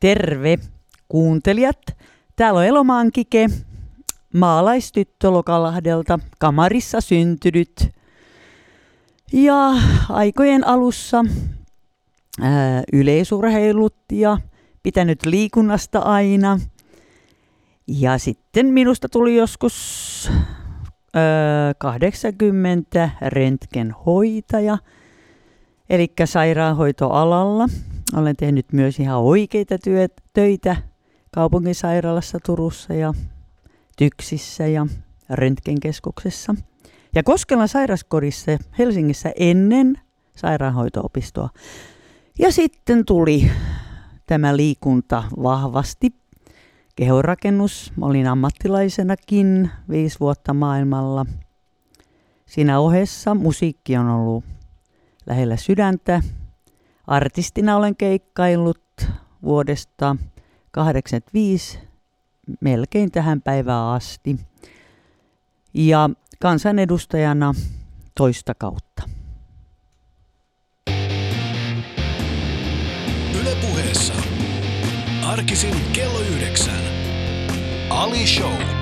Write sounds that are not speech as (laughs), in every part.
Terve kuuntelijat. Täällä on Elomaan Kike, maalaistyttö Lokalahdelta, kamarissa syntynyt. Ja aikojen alussa ää, yleisurheilut ja pitänyt liikunnasta aina. Ja sitten minusta tuli joskus ää, 80 röntgenhoitaja, eli sairaanhoitoalalla. Olen tehnyt myös ihan oikeita työt, töitä kaupunginsairaalassa Turussa ja Tyksissä ja röntgenkeskuksessa. Ja Koskelan sairaskodissa Helsingissä ennen sairaanhoito-opistoa. Ja sitten tuli tämä liikunta vahvasti. Kehorakennus, olin ammattilaisenakin viisi vuotta maailmalla. Siinä ohessa musiikki on ollut lähellä sydäntä. Artistina olen keikkaillut vuodesta 85 melkein tähän päivään asti. Ja kansanedustajana toista kautta. Ylepuheessa arkisin kello yhdeksän. Ali Show.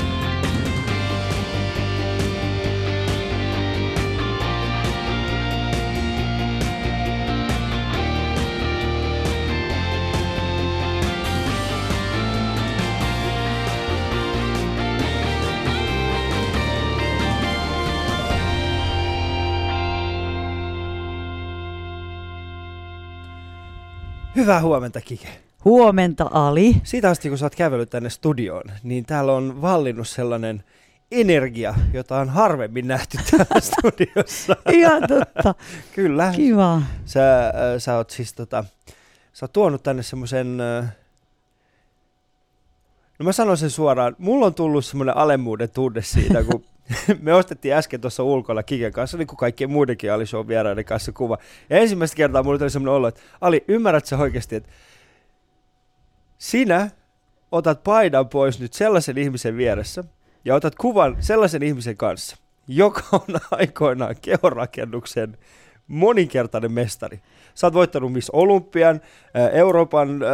Hyvää huomenta, Kike. Huomenta Ali. Siitä asti, kun sä oot kävellyt tänne studioon, niin täällä on vallinnut sellainen energia, jota on harvemmin nähty täällä (laughs) studiossa. Ihan totta. Kyllä. Kiva. Sä, äh, sä oot siis tota, sä oot tuonut tänne semmoisen, äh, no mä sanon sen suoraan, mulla on tullut semmoinen alemmuuden tunne siitä, kun (laughs) (laughs) me ostettiin äsken tuossa ulkona Kiken kanssa, niin kuin kaikkien muidenkin Ali Show vieraiden kanssa kuva. Ja ensimmäistä kertaa mulla tuli semmoinen olo, että Ali, ymmärrät sä oikeasti, että sinä otat paidan pois nyt sellaisen ihmisen vieressä ja otat kuvan sellaisen ihmisen kanssa, joka on (laughs) aikoinaan kehorakennuksen moninkertainen mestari. Sä oot voittanut Miss Olympian, äh, Euroopan äh,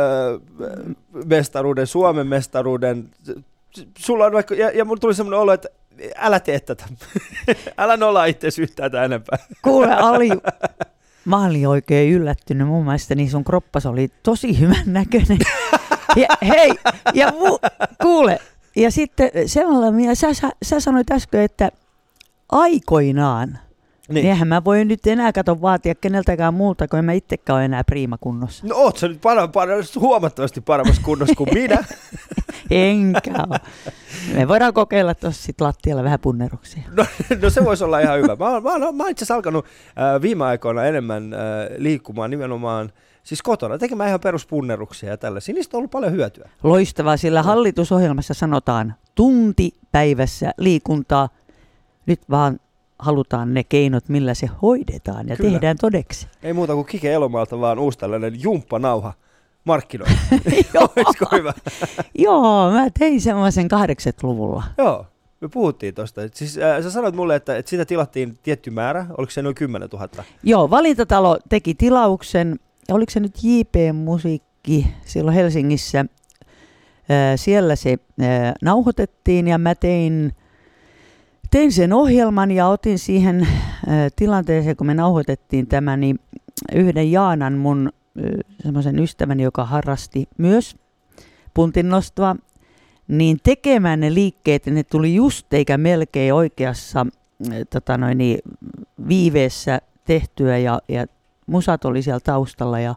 mestaruuden, Suomen mestaruuden. Sulla on vaikka, ja, ja mulla tuli semmoinen olo, että älä tee tätä. (laughs) älä nolla itse yhtään enempää. Kuule Ali, (laughs) mä olin oikein yllättynyt. Mun mielestä niin sun kroppas oli tosi hyvän näköinen. (laughs) Ja, hei, ja mu, kuule, ja sitten se on, sä, sä, sä sanoit äsken, että aikoinaan, niin. eihän mä voi nyt enää kato vaatia keneltäkään muulta, kun en mä itsekään ole enää priimakunnossa. No oot sä nyt para, para, huomattavasti paremmassa kunnossa kuin minä. (laughs) Enkä ole. Me voidaan kokeilla tuossa sit lattialla vähän punneruksia. No, no se voisi olla ihan hyvä. Mä, mä, mä, mä itse asiassa alkanut äh, viime aikoina enemmän äh, liikkumaan nimenomaan siis kotona, tekemään ihan peruspunneruksia ja tällaisia. Niistä on ollut paljon hyötyä. Loistavaa, sillä hallitusohjelmassa sanotaan tunti päivässä liikuntaa. Nyt vaan halutaan ne keinot, millä se hoidetaan ja Kyllä. tehdään todeksi. Ei muuta kuin Kike Elomaalta, vaan uusi tällainen jumppanauha markkinoilla. (laughs) (laughs) Olisiko hyvä? Joo, mä tein semmoisen 80-luvulla. Joo, me puhuttiin tuosta. Siis, äh, sä sanoit mulle, että, että sitä tilattiin tietty määrä, oliko se noin 10 000? Joo, valintatalo teki tilauksen, oliko se nyt JP Musiikki silloin Helsingissä. Äh, siellä se äh, nauhoitettiin ja mä tein, tein sen ohjelman ja otin siihen tilanteeseen, kun me nauhoitettiin tämä, niin yhden Jaanan mun semmoisen ystäväni, joka harrasti myös puntinnostoa, niin tekemään ne liikkeet, ne tuli just eikä melkein oikeassa tota noin, niin, viiveessä tehtyä ja, ja musat oli siellä taustalla ja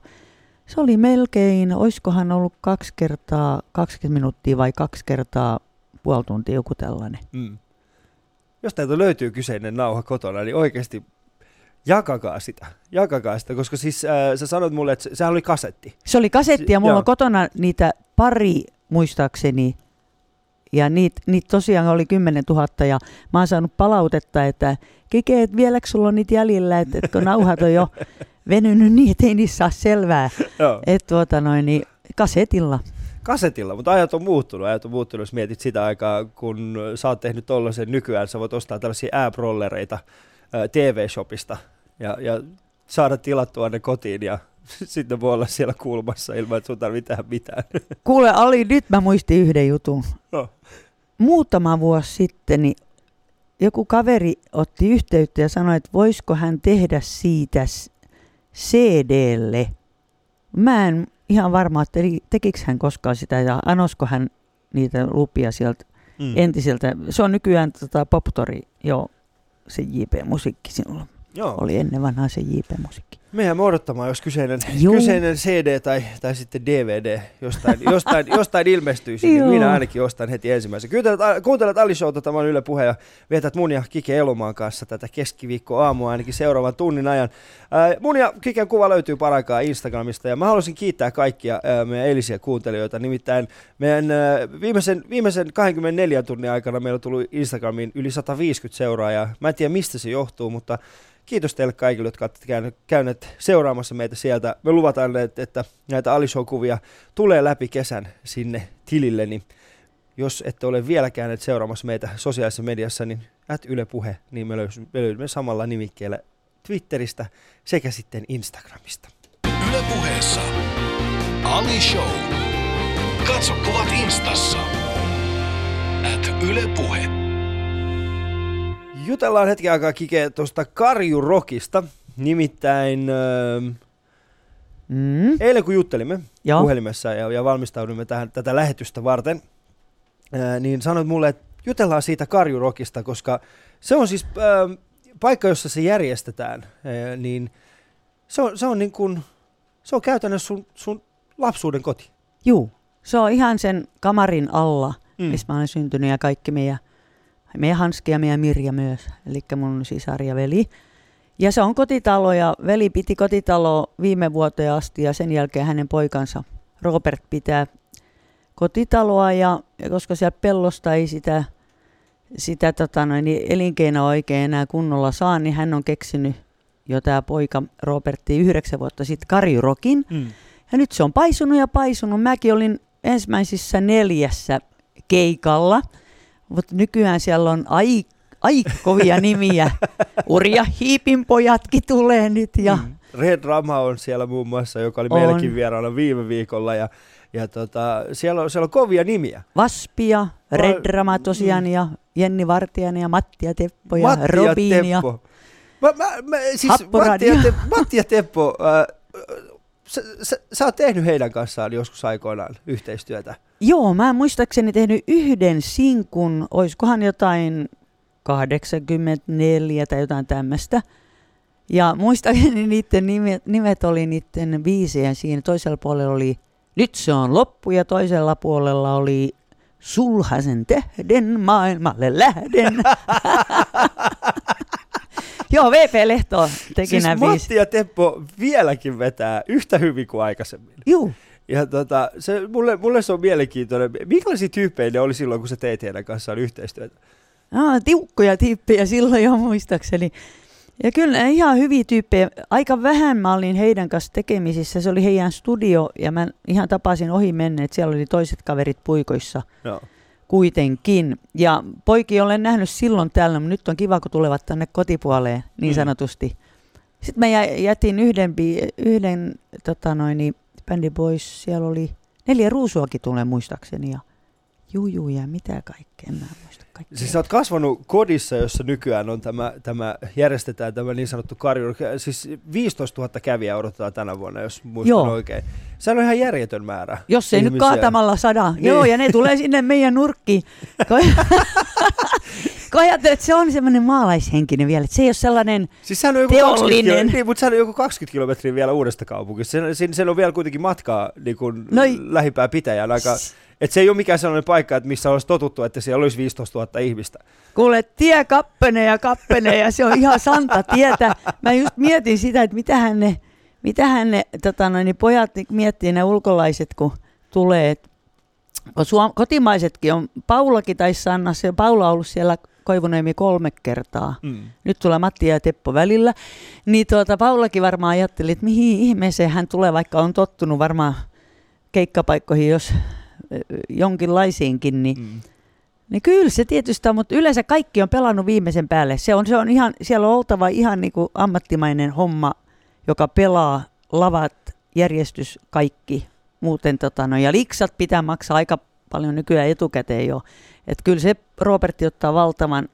se oli melkein, oiskohan ollut kaksi kertaa, 20 minuuttia vai kaksi kertaa puoli tuntia joku tällainen. Mm. Jos teiltä löytyy kyseinen nauha kotona, niin oikeasti Jakakaa sitä, jakakaa sitä, koska siis äh, sä sanoit mulle, että se, sehän oli kasetti. Se oli kasetti ja mulla Joo. on kotona niitä pari muistaakseni ja niitä niit tosiaan oli 10 000 ja mä oon saanut palautetta, että Kike, et vieläkö sulla on niitä jäljellä, että, että kun nauhat on jo (laughs) venynyt niin, että ei niissä saa selvää. Että tuota noin, niin kasetilla. Kasetilla, mutta ajat on muuttunut. Ajat on muuttunut, jos mietit sitä aikaa, kun sä oot tehnyt tollaisen nykyään, sä voit ostaa tällaisia app-rollereita TV-shopista ja, ja saada tilattua ne kotiin ja (laughs) sitten voi olla siellä kulmassa ilman, että sun tarvitsee mitään. (laughs) Kuule Ali, nyt mä muistin yhden jutun. No. Muutama vuosi sitten niin joku kaveri otti yhteyttä ja sanoi, että voisiko hän tehdä siitä CDlle. Mä en ihan varma, että teki- tekikö hän koskaan sitä ja anosko hän niitä lupia sieltä Mm. entiseltä. Se on nykyään tota, Poptori, joo, se JP-musiikki sinulla. Joo. Oli ennen vanhaa se JP-musiikki. Mehän odottamaan, jos kyseinen, Juu. kyseinen CD tai, tai sitten DVD jostain, (laughs) jostain, jostain ilmestyisi, niin minä ainakin ostan heti ensimmäisen. Kuuntelet, kuuntelet Ali Showta, tämä on Yle Puhe ja vietät mun ja Kike Elomaan kanssa tätä keskiviikkoaamua ainakin seuraavan tunnin ajan. Ää, mun ja Kiken kuva löytyy paraikaa Instagramista ja mä haluaisin kiittää kaikkia ää, meidän eilisiä kuuntelijoita. Nimittäin meidän ää, viimeisen, viimeisen 24 tunnin aikana meillä on tullut Instagramiin yli 150 seuraajaa. Mä en tiedä mistä se johtuu, mutta Kiitos teille kaikille, jotka olette käyneet, käyneet seuraamassa meitä sieltä. Me luvataan, että, että näitä Alishow-kuvia tulee läpi kesän sinne tilille, niin jos ette ole vielä käyneet seuraamassa meitä sosiaalisessa mediassa, niin at Yle Puhe, niin me löys- me löydymme samalla nimikkeellä Twitteristä sekä sitten Instagramista. Yle puheessa Ali Show. Katso kuvat instassa. At Yle Puhe. Jutellaan hetken aikaa Kike tuosta Karjurokista. Nimittäin äh, Mm, eilen kun juttelimme, joo, puhelimessa ja, ja valmistaudumme tähän, tätä lähetystä varten, ää, niin sanoit mulle, että jutellaan siitä Karjurokista, koska se on siis ää, paikka, jossa se järjestetään, ää, niin se on, se on, niin kuin, se on käytännössä sun, sun lapsuuden koti. juu. Se on ihan sen kamarin alla, Mm. missä mä olen syntynyt ja kaikki meidän, meidän Hanski ja meidän Mirja myös, eli mun sisar ja veli. Ja se on kotitalo ja veli piti kotitalo viime vuoteen asti ja sen jälkeen hänen poikansa Robert pitää kotitaloa ja, ja koska siellä pellosta ei sitä, sitä tota noin, niin elinkeinoa oikein enää kunnolla saa, niin hän on keksinyt jo tämä poika Robertti yhdeksän vuotta sitten Karjurokin. Mm. Ja nyt se on paisunut ja paisunut. Mäkin olin ensimmäisissä neljässä keikalla, mutta nykyään siellä on ai, ai kovia nimiä. Urja Hiipin pojatkin tulee nyt ja Mm. Red Rama on siellä muun muassa, joka oli On. meilläkin vieraana viime viikolla ja, ja tota, siellä, on, siellä on kovia nimiä. Vaspia, Red Rama tosiaan mm. ja Jenni Vartiainen ja Matti ja Teppo ja Matti Robin ja ja Teppo. Mä, mä, mä, siis Matti ja, Te, Matti ja Teppo, äh, sä, sä, sä oot tehnyt heidän kanssaan joskus aikoinaan yhteistyötä. Joo, mä en muistaakseni tehnyt yhden sinkun, oiskohan jotain 84 tai jotain tämmöistä. Ja muistaakseni niiden nimet, nimet oli niiden biisejä siinä. Toisella puolella oli Nyt se on loppu ja toisella puolella oli Sulhasen tähden maailmalle lähden. (laughs) Joo, VP Lehto teki siis nämä. Matti ja Teppo vieläkin vetää yhtä hyvin kuin aikaisemmin. Juu, Ja tota, se, mulle, mulle se on mielenkiintoinen. Minkälaisia tyyppejä ne oli silloin, kun sä teit heidän kanssaan yhteistyötä? Aa, tiukkoja tyyppejä silloin jo muistaakseni. Ja kyllä ihan hyviä tyyppejä. Aika vähän mä olin heidän kanssa tekemisissä. Se oli heidän studio ja mä ihan tapasin ohi menneet. Siellä oli toiset kaverit puikoissa Joo. kuitenkin. Ja poikia olen nähnyt silloin täällä, mutta nyt on kiva, kun tulevat tänne kotipuoleen niin Mm. sanotusti. Sitten mä jä- jätin yhden, yhden tota noin, niin, bändi pois. Siellä oli neljä ruusuakin tulee muistaakseni ja Juju ja mitä kaikkea, en mä muista kaikkea. Siis sä oot kasvanut kodissa, jossa nykyään on tämä, tämä järjestetään tämä niin sanottu karju. Siis 15 000 kävijää odotetaan tänä vuonna, jos muistan Joo. oikein. Se on ihan järjetön määrä. Jos ei nyt ihmisiä. kaatamalla sada. Niin. Joo, ja ne tulee sinne meidän nurkkiin. (laughs) Kun (laughs) ajattelet, että se on semmoinen maalaishenkinen vielä, että se ei ole sellainen, Siis sehän on joku Teollinen. 20 kilometriä, niin, mutta sehän on joku 20 kilometriä vielä uudesta kaupungista. Sen, sen, sen on vielä kuitenkin matkaa niin kuin No lähimpään pitäjään aika. Että se ei ole mikään sellainen paikka, että missä olisi totuttu, että siellä olisi 15 000 ihmistä. kuule, tie kappenee ja kappenee ja se on ihan santa tietä. Mä just mietin sitä, että mitähän ne, mitähän ne tota noin, niin pojat miettii ne ulkolaiset, kun tulee. Et, kun suom- kotimaisetkin on, Paulakin taisi Sanna, se Paula on ollut siellä Koivuniemi kolme kertaa. Mm. nyt tulee Matti ja Teppo välillä, niin tuota, Paulakin varmaan ajatteli, että mihin ihmeeseen hän tulee, vaikka on tottunut varmaan keikkapaikkoihin, jos jonkinlaisiinkin, niin, Mm. niin kyllä se tietysti on, mutta yleensä kaikki on pelannut viimeisen päälle. Se on, se on ihan, siellä on oltava ihan niin kuin ammattimainen homma, joka pelaa lavat järjestys kaikki. Muuten tota, no, ja liksat pitää maksaa aika paljon nykyään etukäteen jo. Että kyllä se Robertti ottaa valtavan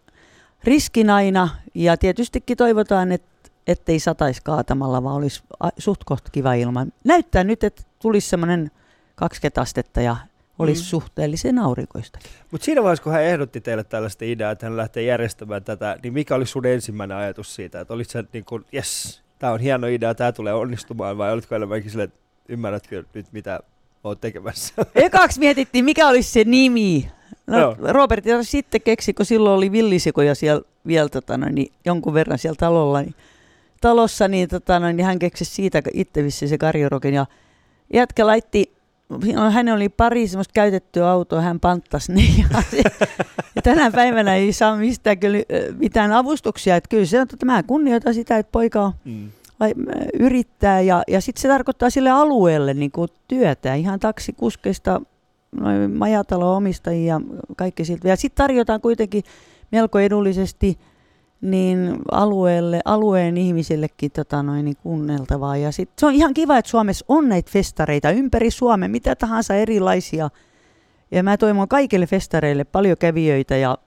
riskin aina ja tietystikin toivotaan, että ettei sataisi kaatamalla, vaan olisi suht kiva ilma. Näyttää nyt, että tulisi semmoinen 20 astetta ja olisi Mm. suhteellisen aurinkoista. Mutta siinä vaiheessa, kun hän ehdotti teille tällaista ideaa, että hän lähtee järjestämään tätä, niin mikä oli sun ensimmäinen ajatus siitä? Että olit sä niin kuin, yes, tämä on hieno idea, tämä tulee onnistumaan, vai olitko enemmänkin silleen, että ymmärrätkö nyt, mitä oot tekemässä? (laughs) Ekaksi mietittiin, mikä olisi se nimi. No, Joo. Robert ja sitten keksi, kun silloin oli villisikoja siellä vielä tota, no, niin jonkun verran siellä talolla, niin, talossa, niin, tota, no, niin hän keksi siitä itse vissiin se karjorokin. Ja jätkä laitti, no, hän oli pari semmoista käytettyä autoa, hän panttasi ne. Ja, se, ja tänä päivänä ei saa mistään kyllä mitään avustuksia. Että kyllä se on, että mä kunnioitan sitä, että poika on Mm. vai, yrittää ja, ja sitten se tarkoittaa sille alueelle niin kuin työtä, ihan taksikuskeista, noin majatalo-omistajia ja kaikki siltä. Ja sitten tarjotaan kuitenkin melko edullisesti niin alueelle, alueen ihmisillekin tota noin, niin kuunneltavaa. Ja sit, se on ihan kiva, että Suomessa on näitä festareita ympäri Suomen, mitä tahansa erilaisia. Ja mä toivon kaikille festareille paljon kävijöitä ja,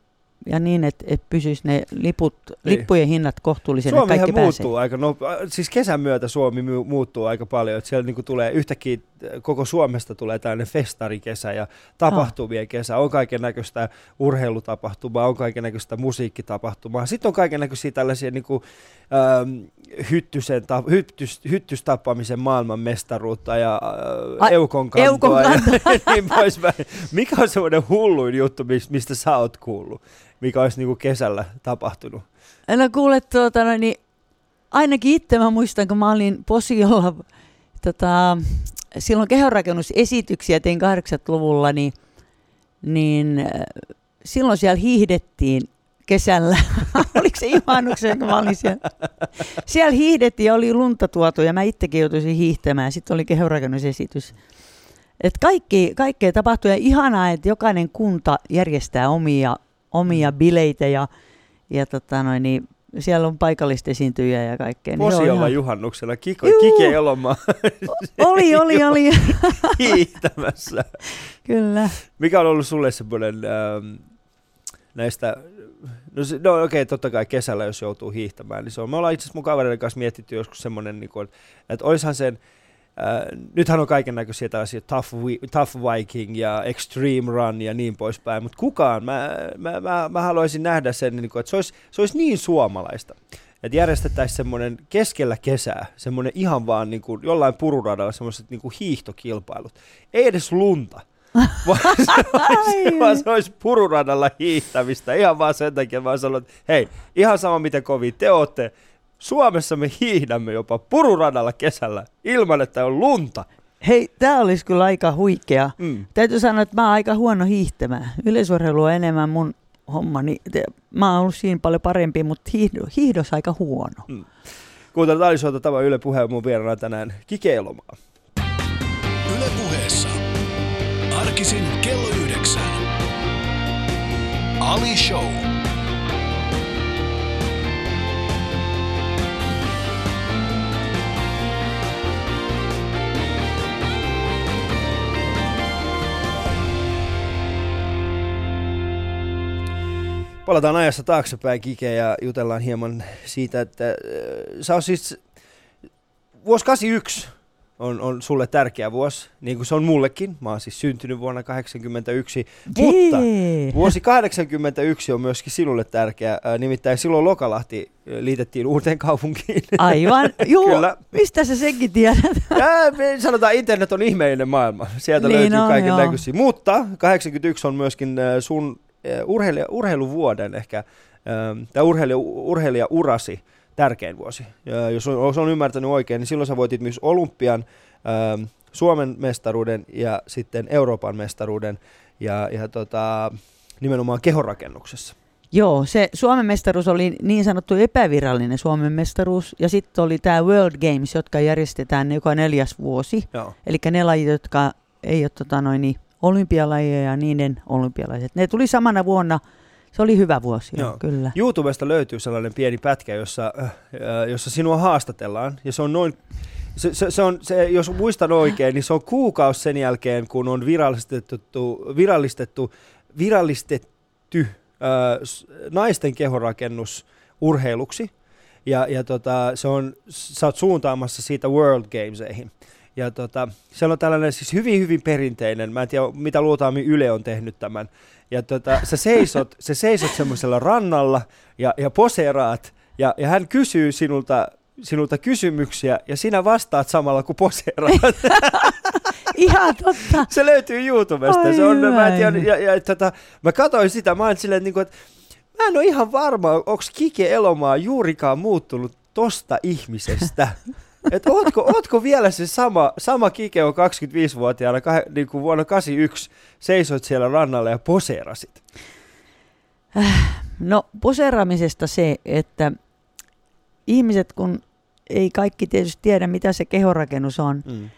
ja niin, että et pysyisi ne liput, Niin. lippujen hinnat kohtuullisen, että Suomihan kaikki muuttuu pääsee. aika no, siis kesän myötä Suomi mu- muuttuu aika paljon, että siellä niinku tulee yhtäkkiä äh, koko Suomesta tulee tällainen festarikesä ja tapahtumien kesä, on kaiken näköistä urheilutapahtumaa, on kaiken näköistä musiikkitapahtumaa, sitten on kaiken näköisiä tällaisia niinku, ähm, hyttysen, ta- hyttys, hyttystappamisen maailmanmestaruutta ja äh, eukon kantoa eukon ja (laughs) niin poispäin. Mikä on semmoinen hulluin juttu, mis- mistä sä oot kuullut, mikä olisi niinku kesällä tapahtunut? No kuule, tuota, niin ainakin itse mä muistan, kun mä olin Posiolla, tota, silloin kehonrakennusesityksiä tein 80-luvulla, niin, niin äh, silloin siellä hiihdettiin kesällä. (laughs) Oliko se juhannuksen, kun mä olin siellä? Siellä hiihdettiin ja oli lunta tuotu ja mä itsekin joutuisin hiihtämään. Sitten oli kehonrakennusesitys. Et kaikki, kaikkea tapahtuu ja ihanaa, että jokainen kunta järjestää omia, omia bileitä ja, ja tota noin, niin siellä on paikallista esiintyjä ja kaikkea. niin se on Posiolla ihan- juhannuksella Kiko, Juu. Kike Elomaa Oli, oli, oli. (laughs) hiihtämässä. Kyllä. Mikä on ollut sulle semmoinen ähm, näistä, no, se- no okei, okay, totta kai kesällä jos joutuu hiihtämään, niin se on, me ollaan itse asiassa mun kavereiden kanssa mietitty joskus semmoinen, niin kuin, että olisihan sen, äh, nythän on kaiken näköisiä tällaisia tough, tough Viking ja Extreme Run ja niin poispäin, mutta kukaan, mä, mä, mä, mä haluaisin nähdä sen, niin kuin, että se olisi, se olisi niin suomalaista, että järjestettäisiin semmoinen keskellä kesää, semmoinen ihan vaan niin kuin, jollain pururadalla semmoiset niin kuin hiihtokilpailut. Ei edes lunta, (laughs) vaan se olisi, vaan se olisi pururadalla hiihtämistä. Ihan vaan sen takia vaan sanon, että hei, ihan sama miten kovin te ootte. Suomessa me hiihdämme jopa pururadalla kesällä ilman, että on lunta. Hei, tämä olisi kyllä aika huikea. Mm. Täytyy sanoa, että mä oon aika huono hiihtämään. Yleisurheilu on enemmän mun hommani. Te- Mä oon ollut siinä paljon parempi, mutta hiihdo, hiihdos aika huono. Kuuntelut Alisoita tavan Yle Puheen mun vieraana tänään Kike Elomaa. Yle puheessa. Arkisin kello yhdeksän. Ali Show. Palataan ajassa taaksepäin Kike ja jutellaan hieman siitä, että äh, sä oot siis, vuosi 81 on, on sulle tärkeä vuosi, niin kuin se on mullekin. Mä oon siis syntynyt vuonna 81, mutta vuosi 81 on myöskin sinulle tärkeä. Äh, nimittäin silloin Lokalahti äh, liitettiin uuteen kaupunkiin. Aivan. (laughs) Juu, Kyllä. mistä sä senkin tiedät? (laughs) Ja me sanotaan, internet on ihmeellinen maailma. Sieltä Niin löytyy kaiken näköisiä. Mutta 81 on myöskin äh, sun urheilija, urheiluvuoden ehkä, tai urheilija, urheilijaurasi tärkein vuosi. Ja jos on, on ymmärtänyt oikein, niin silloin sä voitit myös Olympian, Suomen mestaruuden ja sitten Euroopan mestaruuden ja, ja tota, nimenomaan kehonrakennuksessa. Joo, se Suomen mestaruus oli niin sanottu epävirallinen Suomen mestaruus. Ja sitten oli tämä World Games, jotka järjestetään joka neljäs vuosi. Eli ne lajit, jotka ei ole tota noin, niin, olympialajeja ja niiden olympialaiset. Ne tuli samana vuonna. Se oli hyvä vuosi, joo. Kyllä. YouTubesta löytyy sellainen pieni pätkä, jossa, äh, äh, jossa sinua haastatellaan, ja se on noin Se, se, se on, se, jos muistan oikein, niin se on kuukausi sen jälkeen, kun on virallistettu, virallistettu, virallistettu äh, naisten kehorakennus urheiluksi. Ja, ja tota, se on, sä oot suuntaamassa siitä World Gameseihin. Ja tota, siellä on tällainen siis hyvin, hyvin perinteinen, mä en tiedä mitä luultavasti Yle on tehnyt tämän. Ja tota, sä seisot, sä seisot semmoisella rannalla ja, ja poseeraat, ja, ja hän kysyy sinulta, sinulta kysymyksiä, ja sinä vastaat samalla kuin poseeraat. (laughs) Ihan totta. se löytyy YouTubesta. Se on, mä, en tiedä, ja, ja, tota, mä katsoin sitä, mä olin silleen, että, niinku, että mä en ole ihan varma, onko Kike Elomaa juurikaan muuttunut tosta ihmisestä. (laughs) että ootko, ootko vielä se sama, sama Kike on 25-vuotiaana kah, niin kuin vuonna 81 seisoit siellä rannalla ja poseerasit. No poseeraamisesta se, että ihmiset, kun ei kaikki tietysti tiedä, mitä se kehorakennus on, Mm.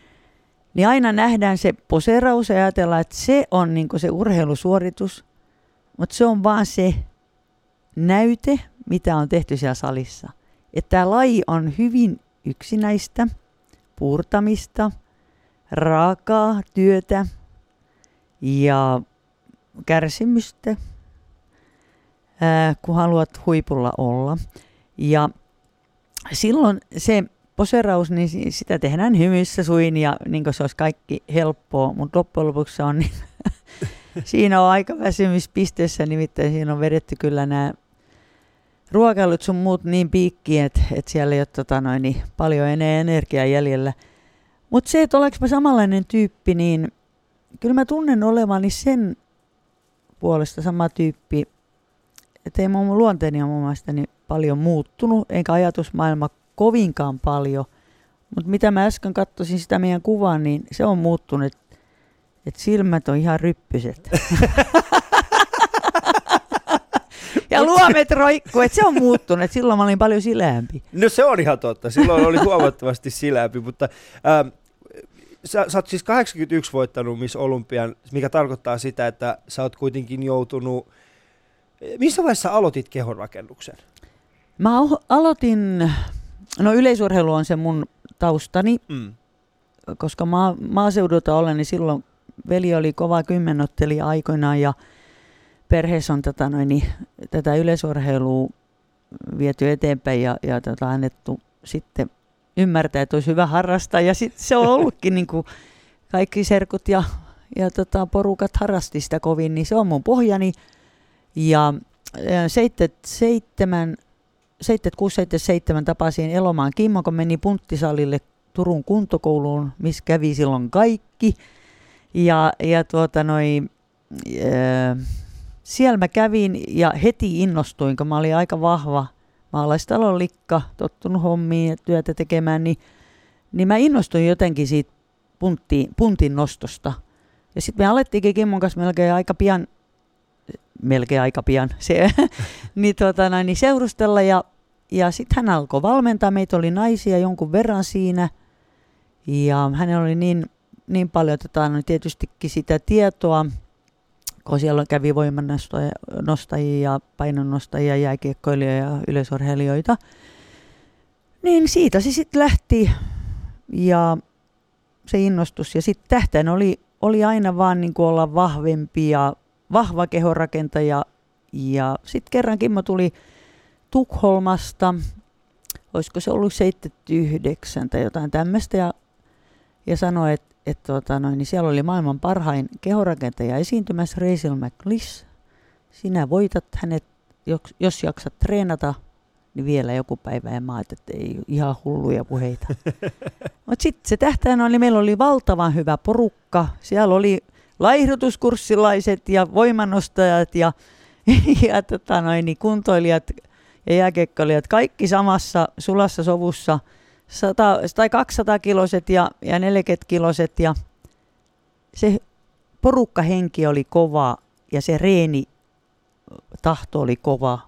niin aina nähdään se poseeraus ja ajatellaan, että se on niin se urheilusuoritus, mutta se on vaan se näyte, mitä on tehty siellä salissa. Että tämä laji on hyvin yksinäistä, puurtamista, raakaa työtä. Ja kärsimystä, kun haluat huipulla olla. Ja silloin se poseraus, niin si- sitä tehdään hymyssä suin ja niin se olisi kaikki helppoa, mutta loppujen lopuksi on niin, (laughs) siinä on aika väsymyspisteessä, nimittäin siinä on vedetty kyllä nämä ruokailut sun muut niin piikkiin, että, että siellä ei ole tota noin, niin paljon enää energiaa jäljellä. Mutta se, että oleks mä samanlainen tyyppi, niin kyllä mä tunnen olevani sen puolesta sama tyyppi, että ei mun luonteeni ole mun mielestä niin paljon muuttunut, eikä ajatusmaailma kovinkaan paljon. Mutta mitä mä äsken katsoisin sitä meidän kuvaa, niin se on muuttunut, että et silmät on ihan ryppyset. (laughs) ja luomet roikkuu, että se on muuttunut, että silloin mä olin paljon sileämpi. No se on ihan totta, silloin oli huomattavasti silämpi, mutta ähm, sä, sä oot siis 81 voittanut Miss Olympian, mikä tarkoittaa sitä, että sä oot kuitenkin joutunut... Missä vaiheessa aloitit kehonrakennuksen? Mä aloitin, no yleisurheilu on se mun taustani, Mm. koska maa, maaseudulta olen, niin silloin veli oli kova kymmenottelija aikoinaan ja perheessä on tätä, noin, niin, tätä yleisurheilua viety eteenpäin ja, ja tota, annettu sitten ymmärtää, että olisi hyvä harrastaa. Ja sitten se on ollutkin niin kuin kaikki serkut ja, ja tota, porukat harrasti sitä kovin, niin se on mun pohjani. Ja ää, 77, 76, 77 tapasin Elomaan Kimmo, kun meni punttisalille Turun kuntokouluun, missä kävi silloin kaikki. Ja, ja tuota noi, ää, siellä mä kävin ja heti innostuin, kun mä olin aika vahva maalaistalon likka, tottunut hommiin ja työtä tekemään, niin, niin mä innostuin jotenkin siitä puntti, puntin nostosta. Ja sitten me alettiinkin Kimmon kanssa melkein aika pian, melkein aika pian, se, (laughs) niin, tuota, noin, niin seurustella ja, ja sitten hän alkoi valmentaa. Meitä oli naisia jonkun verran siinä ja hänellä oli niin, niin paljon tota, no, tietystikin sitä tietoa, kun siellä kävi voimannostajia ja painonnostajia, jääkiekkoilijoita ja yleisurheilijoita. Niin siitä se sitten lähti ja se innostus. Ja sitten tähtäin oli, oli aina vaan niin olla vahvempi ja vahva kehorakentaja. Ja sitten kerran Kimmo tuli Tukholmasta, olisiko se ollut 79 tai jotain tämmöistä, ja, ja sanoi, että et tota noin, niin siellä oli maailman parhain kehorakentaja esiintymässä Rachel McLish. Sinä voitat hänet, jos, jos jaksat treenata, niin vielä joku päivä. Ja mä että ei ihan hulluja puheita. (laughs) Mutta sitten se tähtäin oli, meillä oli valtavan hyvä porukka. Siellä oli laihdutuskurssilaiset ja voimanostajat ja, (laughs) ja tota noin, niin kuntoilijat ja jääkiekkoilijat. Kaikki samassa sulassa sovussa. 100, tai 200 kiloset ja, ja 40 kiloset ja se porukkahenki oli kova ja se reeni tahto oli kova.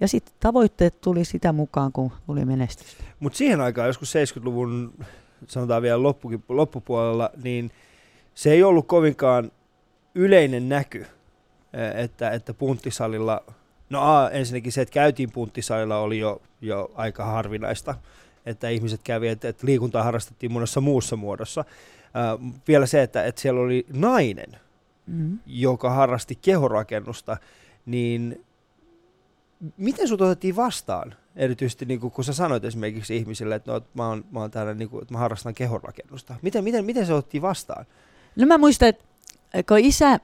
Ja sitten tavoitteet tuli sitä mukaan, kun tuli menestystä. Mutta siihen aikaan, joskus 70-luvun, sanotaan vielä loppukin, loppupuolella, niin se ei ollut kovinkaan yleinen näky, eh, että, että punttisalilla, no a, ensinnäkin se, että käytiin punttisalilla oli jo, jo aika harvinaista, että ihmiset kävi, että, että liikuntaa harrastettiin monessa muussa muodossa. Äh, vielä se, että, että siellä oli nainen, Mm. joka harrasti kehorakennusta, niin miten sut otettiin vastaan? Erityisesti niin kun sä sanoit esimerkiksi ihmisille, että, no, että mä, oon, mä, oon täällä, niin kuin, että mä harrastan kehorakennusta. Miten, miten, miten se otettiin vastaan? No mä muistan, että kun isä,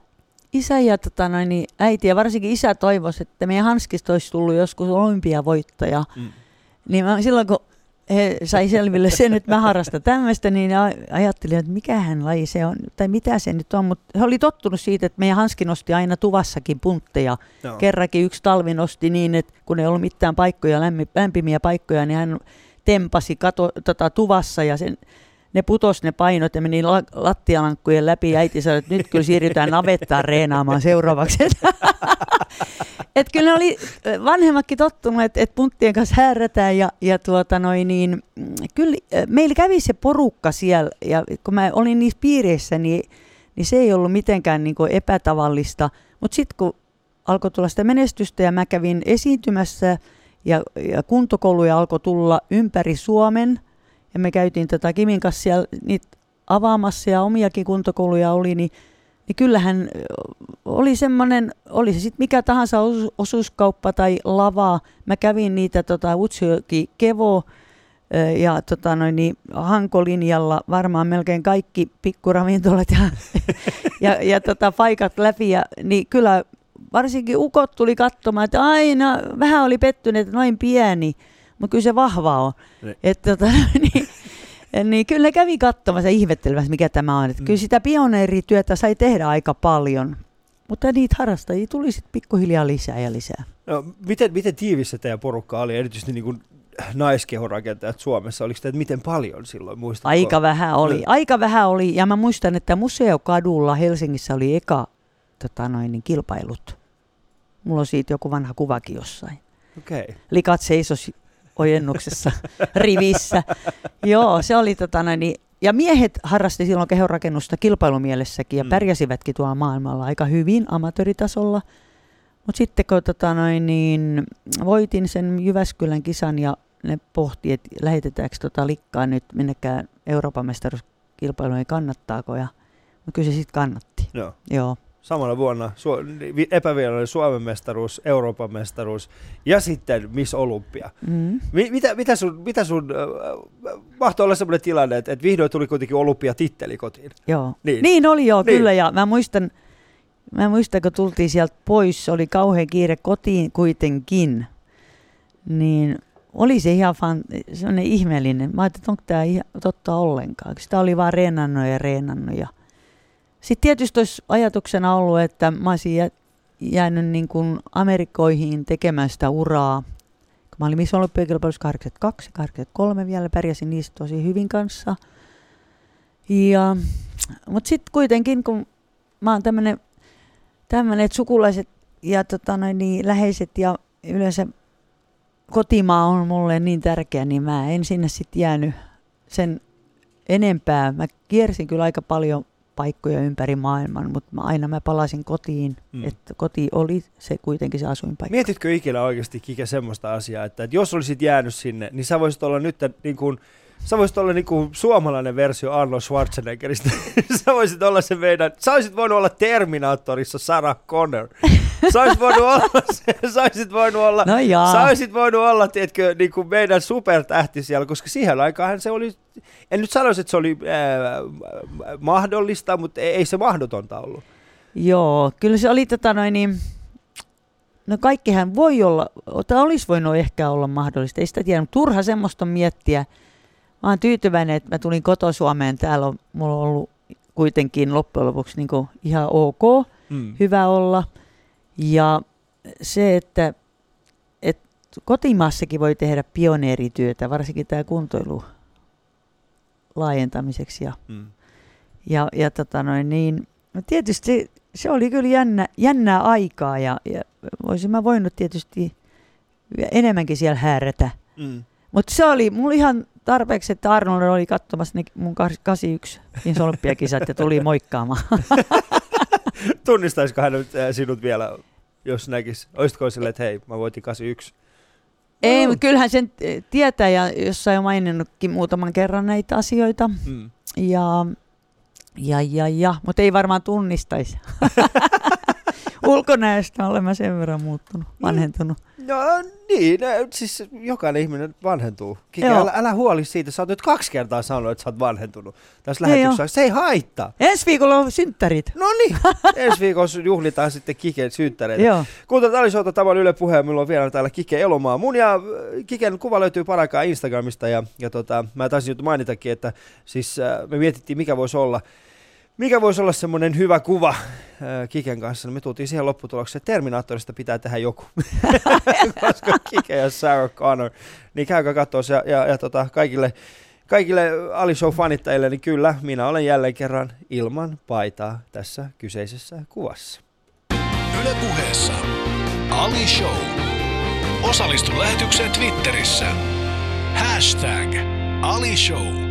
isä ja tota noin, niin äiti ja varsinkin isä toivoisi, että meidän Hanskista olisi tullut joskus olympiavoittaja, Mm. niin mä, silloin kun he sai selville sen, että mä harrastan tämmöistä, niin ajattelin, että mikähän laji se on, tai mitä se nyt on, mutta he oli tottunut siitä, että meidän Hanski nosti aina tuvassakin puntteja. No. Kerrankin yksi talvi nosti niin, että kun ei ollut mitään paikkoja, lämpimiä paikkoja, niin hän tempasi kato, tota, tuvassa ja sen, ne putos ne painot ja meni la, lattialankkujen läpi ja äiti sanoi, että nyt kyllä siirrytään navettaan reenaamaan seuraavaksi. (laughs) Et kyllä ne oli vanhemmatkin tottunut, että et punttien kanssa häärätään ja, ja tuota noin, niin, mm, kyllä meillä kävi se porukka siellä ja kun mä olin niissä piireissä, niin, niin se ei ollut mitenkään niin epätavallista. Mutta sitten kun alkoi tulla sitä menestystä ja mä kävin esiintymässä ja, ja kuntokouluja alkoi tulla ympäri Suomen ja me käytiin tätä Kimin kanssa siellä niitä avaamassa ja omiakin kuntokouluja oli, niin, niin kyllähän oli semmoinen, oli se sitten mikä tahansa osu- osuuskauppa tai lava. Mä kävin niitä tota, Utsjoki Kevo ja tota, noin, niin, Hankolinjalla varmaan melkein kaikki pikkuravintolat ja, (laughs) ja, ja tota, paikat läpi. Ja, niin kyllä varsinkin ukot tuli katsomaan, että aina vähän oli pettyneet, että noin pieni, mutta kyllä se vahva on. Niin. Että tota, (laughs) niin, niin kyllä ne kävi katsomassa ja ihmettelemässä, mikä tämä on. Että Mm. Kyllä sitä pioneerityötä sai tehdä aika paljon, mutta niitä harrastajia tuli sitten pikkuhiljaa lisää ja lisää. No, miten, miten tiivis se teidän porukka oli, erityisesti niin kuin naiskehorakentajat Suomessa? Oliko teitä miten paljon silloin, muistatko? Aika vähän oli, No. aika vähän oli. Ja mä muistan, että Museokadulla Helsingissä oli eka tota noin, niin kilpailut. Mulla on siitä joku vanha kuvakin jossain. Okei. Okay. likat seisos ojennuksessa (laughs) rivissä. Joo, se oli tota noin, niin, ja miehet harrasti silloin kehonrakennusta kilpailumielessäkin ja Mm. pärjäsivätkin tuolla maailmalla aika hyvin amatööritasolla. Mutta sitten kun tota noin, niin, voitin sen Jyväskylän kisan ja ne pohti, että lähetetäänkö tota likkaa nyt minnekään Euroopan mestaruuskilpailuun, kannattaako. Ja, no kyllä se sitten kannatti. Joo. Joo. Samana vuonna su- vi- epävirallinen Suomen mestaruus, Euroopan mestaruus ja sitten Miss Olympia. Mm. Mi- mitä, mitä sun, mitä sun äh, mahtoi olla sellainen tilanne, että, että vihdoin tuli kuitenkin olympiatitteli kotiin? Joo. Niin. Niin, oli joo, Niin. kyllä. Ja mä muistan, mä muistan, kun tultiin sieltä pois, oli kauhean kiire kotiin kuitenkin. Niin oli se ihan fan, sellainen ihmeellinen. Mä ajattelin, että onko tämä totta ollenkaan. Sitä oli vaan reenannut ja reenannut. Ja... Sitten tietysti olisi ajatuksena ollut, että mä olisin jä, jäänyt niin kuin Amerikoihin tekemään sitä uraa. Kun mä olin Miss Olympiakilpailussa 82 83 vielä, pärjäsin niistä tosi hyvin kanssa. Ja, mutta sitten kuitenkin, kun mä oon tämmöinen, tämmönen, että sukulaiset ja tota noin, niin, läheiset ja yleensä kotimaa on mulle niin tärkeä, niin mä en sinne sitten jäänyt sen enempää. Mä kiersin kyllä aika paljon paikkoja ympäri maailman, mutta mä, aina mä palasin kotiin, Mm. että koti oli se kuitenkin se asuinpaikka. Mietitkö ikinä oikeasti Kike semmoista asiaa, että, että jos olisit jäänyt sinne, niin sä voisit olla nyt niin kuin, sä voisit olla niin kuin suomalainen versio Arnold Schwarzeneggeristä. (laughs) sä voisit olla se meidän, sä olisit voinut olla Terminaattorissa Sarah Connor. Sä olisit voinut olla, sä olisit voinut olla, No jaa. sä olisit voinut olla, tiedätkö, niin kuin meidän supertähti siellä, koska siihen aikaan se oli, en nyt sanoisi, että se oli ää, mahdollista, mutta ei, ei se mahdotonta ollut. Joo, kyllä se oli tota noin niin, no kaikkihan voi olla, tai olisi voinut ehkä olla mahdollista, ei sitä tiedä, mutta turha semmoista miettiä. Mä oon tyytyväinen, että mä tulin koto-Suomeen, täällä on mulla on ollut kuitenkin loppujen lopuksi niin kuin ihan ok, Mm. hyvä olla. Ja se, että, että kotimaassakin voi tehdä pioneerityötä, varsinkin tämä kuntoilu laajentamiseksi ja Mm. ja, ja tota noin, niin, no tietysti se, oli kyllä jännä, jännää aikaa ja, ja voisin mä voinut tietysti enemmänkin siellä häärätä. Mm. Mutta se oli mulla ihan tarpeeksi, että Arnold oli katsomassa ne mun 81 olympiakisat ja tuli moikkaamaan. (laughs) Tunnistaisiko hän nyt, äh, sinut vielä, jos näkisi? Olisitko silleen, että hei, mä voitin 81? Ei, Mm. mutta kyllähän sen eh, tietää ja jossain on maininnutkin muutaman kerran näitä asioita. Mm. Ja, ja, ja, ja. mutta ei varmaan tunnistaisi. (laughs) (laughs) Ulkonäöstä olen mä sen verran muuttunut, vanhentunut. No niin, no, siis jokainen ihminen vanhentuu. Joo. älä, älä huoli siitä, sä oot nyt kaksi kertaa sanonut, että sä oot vanhentunut tässä Ei lähetyksessä. Se ei haittaa. Ensi viikolla on synttärit. No niin, (laughs) ensi viikolla juhlitaan sitten Kiken synttäreitä. Kuuntelut Alisoita, tämä on Yle Puhe, minulla on vielä täällä Kike Elomaa. Mun ja äh, Kiken kuva löytyy paraikaa Instagramista ja, ja tota, mä taisin nyt mainitakin, että siis äh, me mietittiin mikä voisi olla, mikä voisi olla semmoinen hyvä kuva äh, Kiken kanssa. Me tultiin siihen lopputulokseen, että Terminaattorista pitää tehdä joku. (laughs) Koska Kike ja Sarah Connor, niin käykää katsoa ja, ja, ja tota, kaikille, kaikille Ali Show-fanittajille, niin kyllä, minä olen jälleen kerran ilman paitaa tässä kyseisessä kuvassa. Yle Puheessa. Ali Show. Osallistu lähetykseen Twitterissä. Hashtag Ali Show.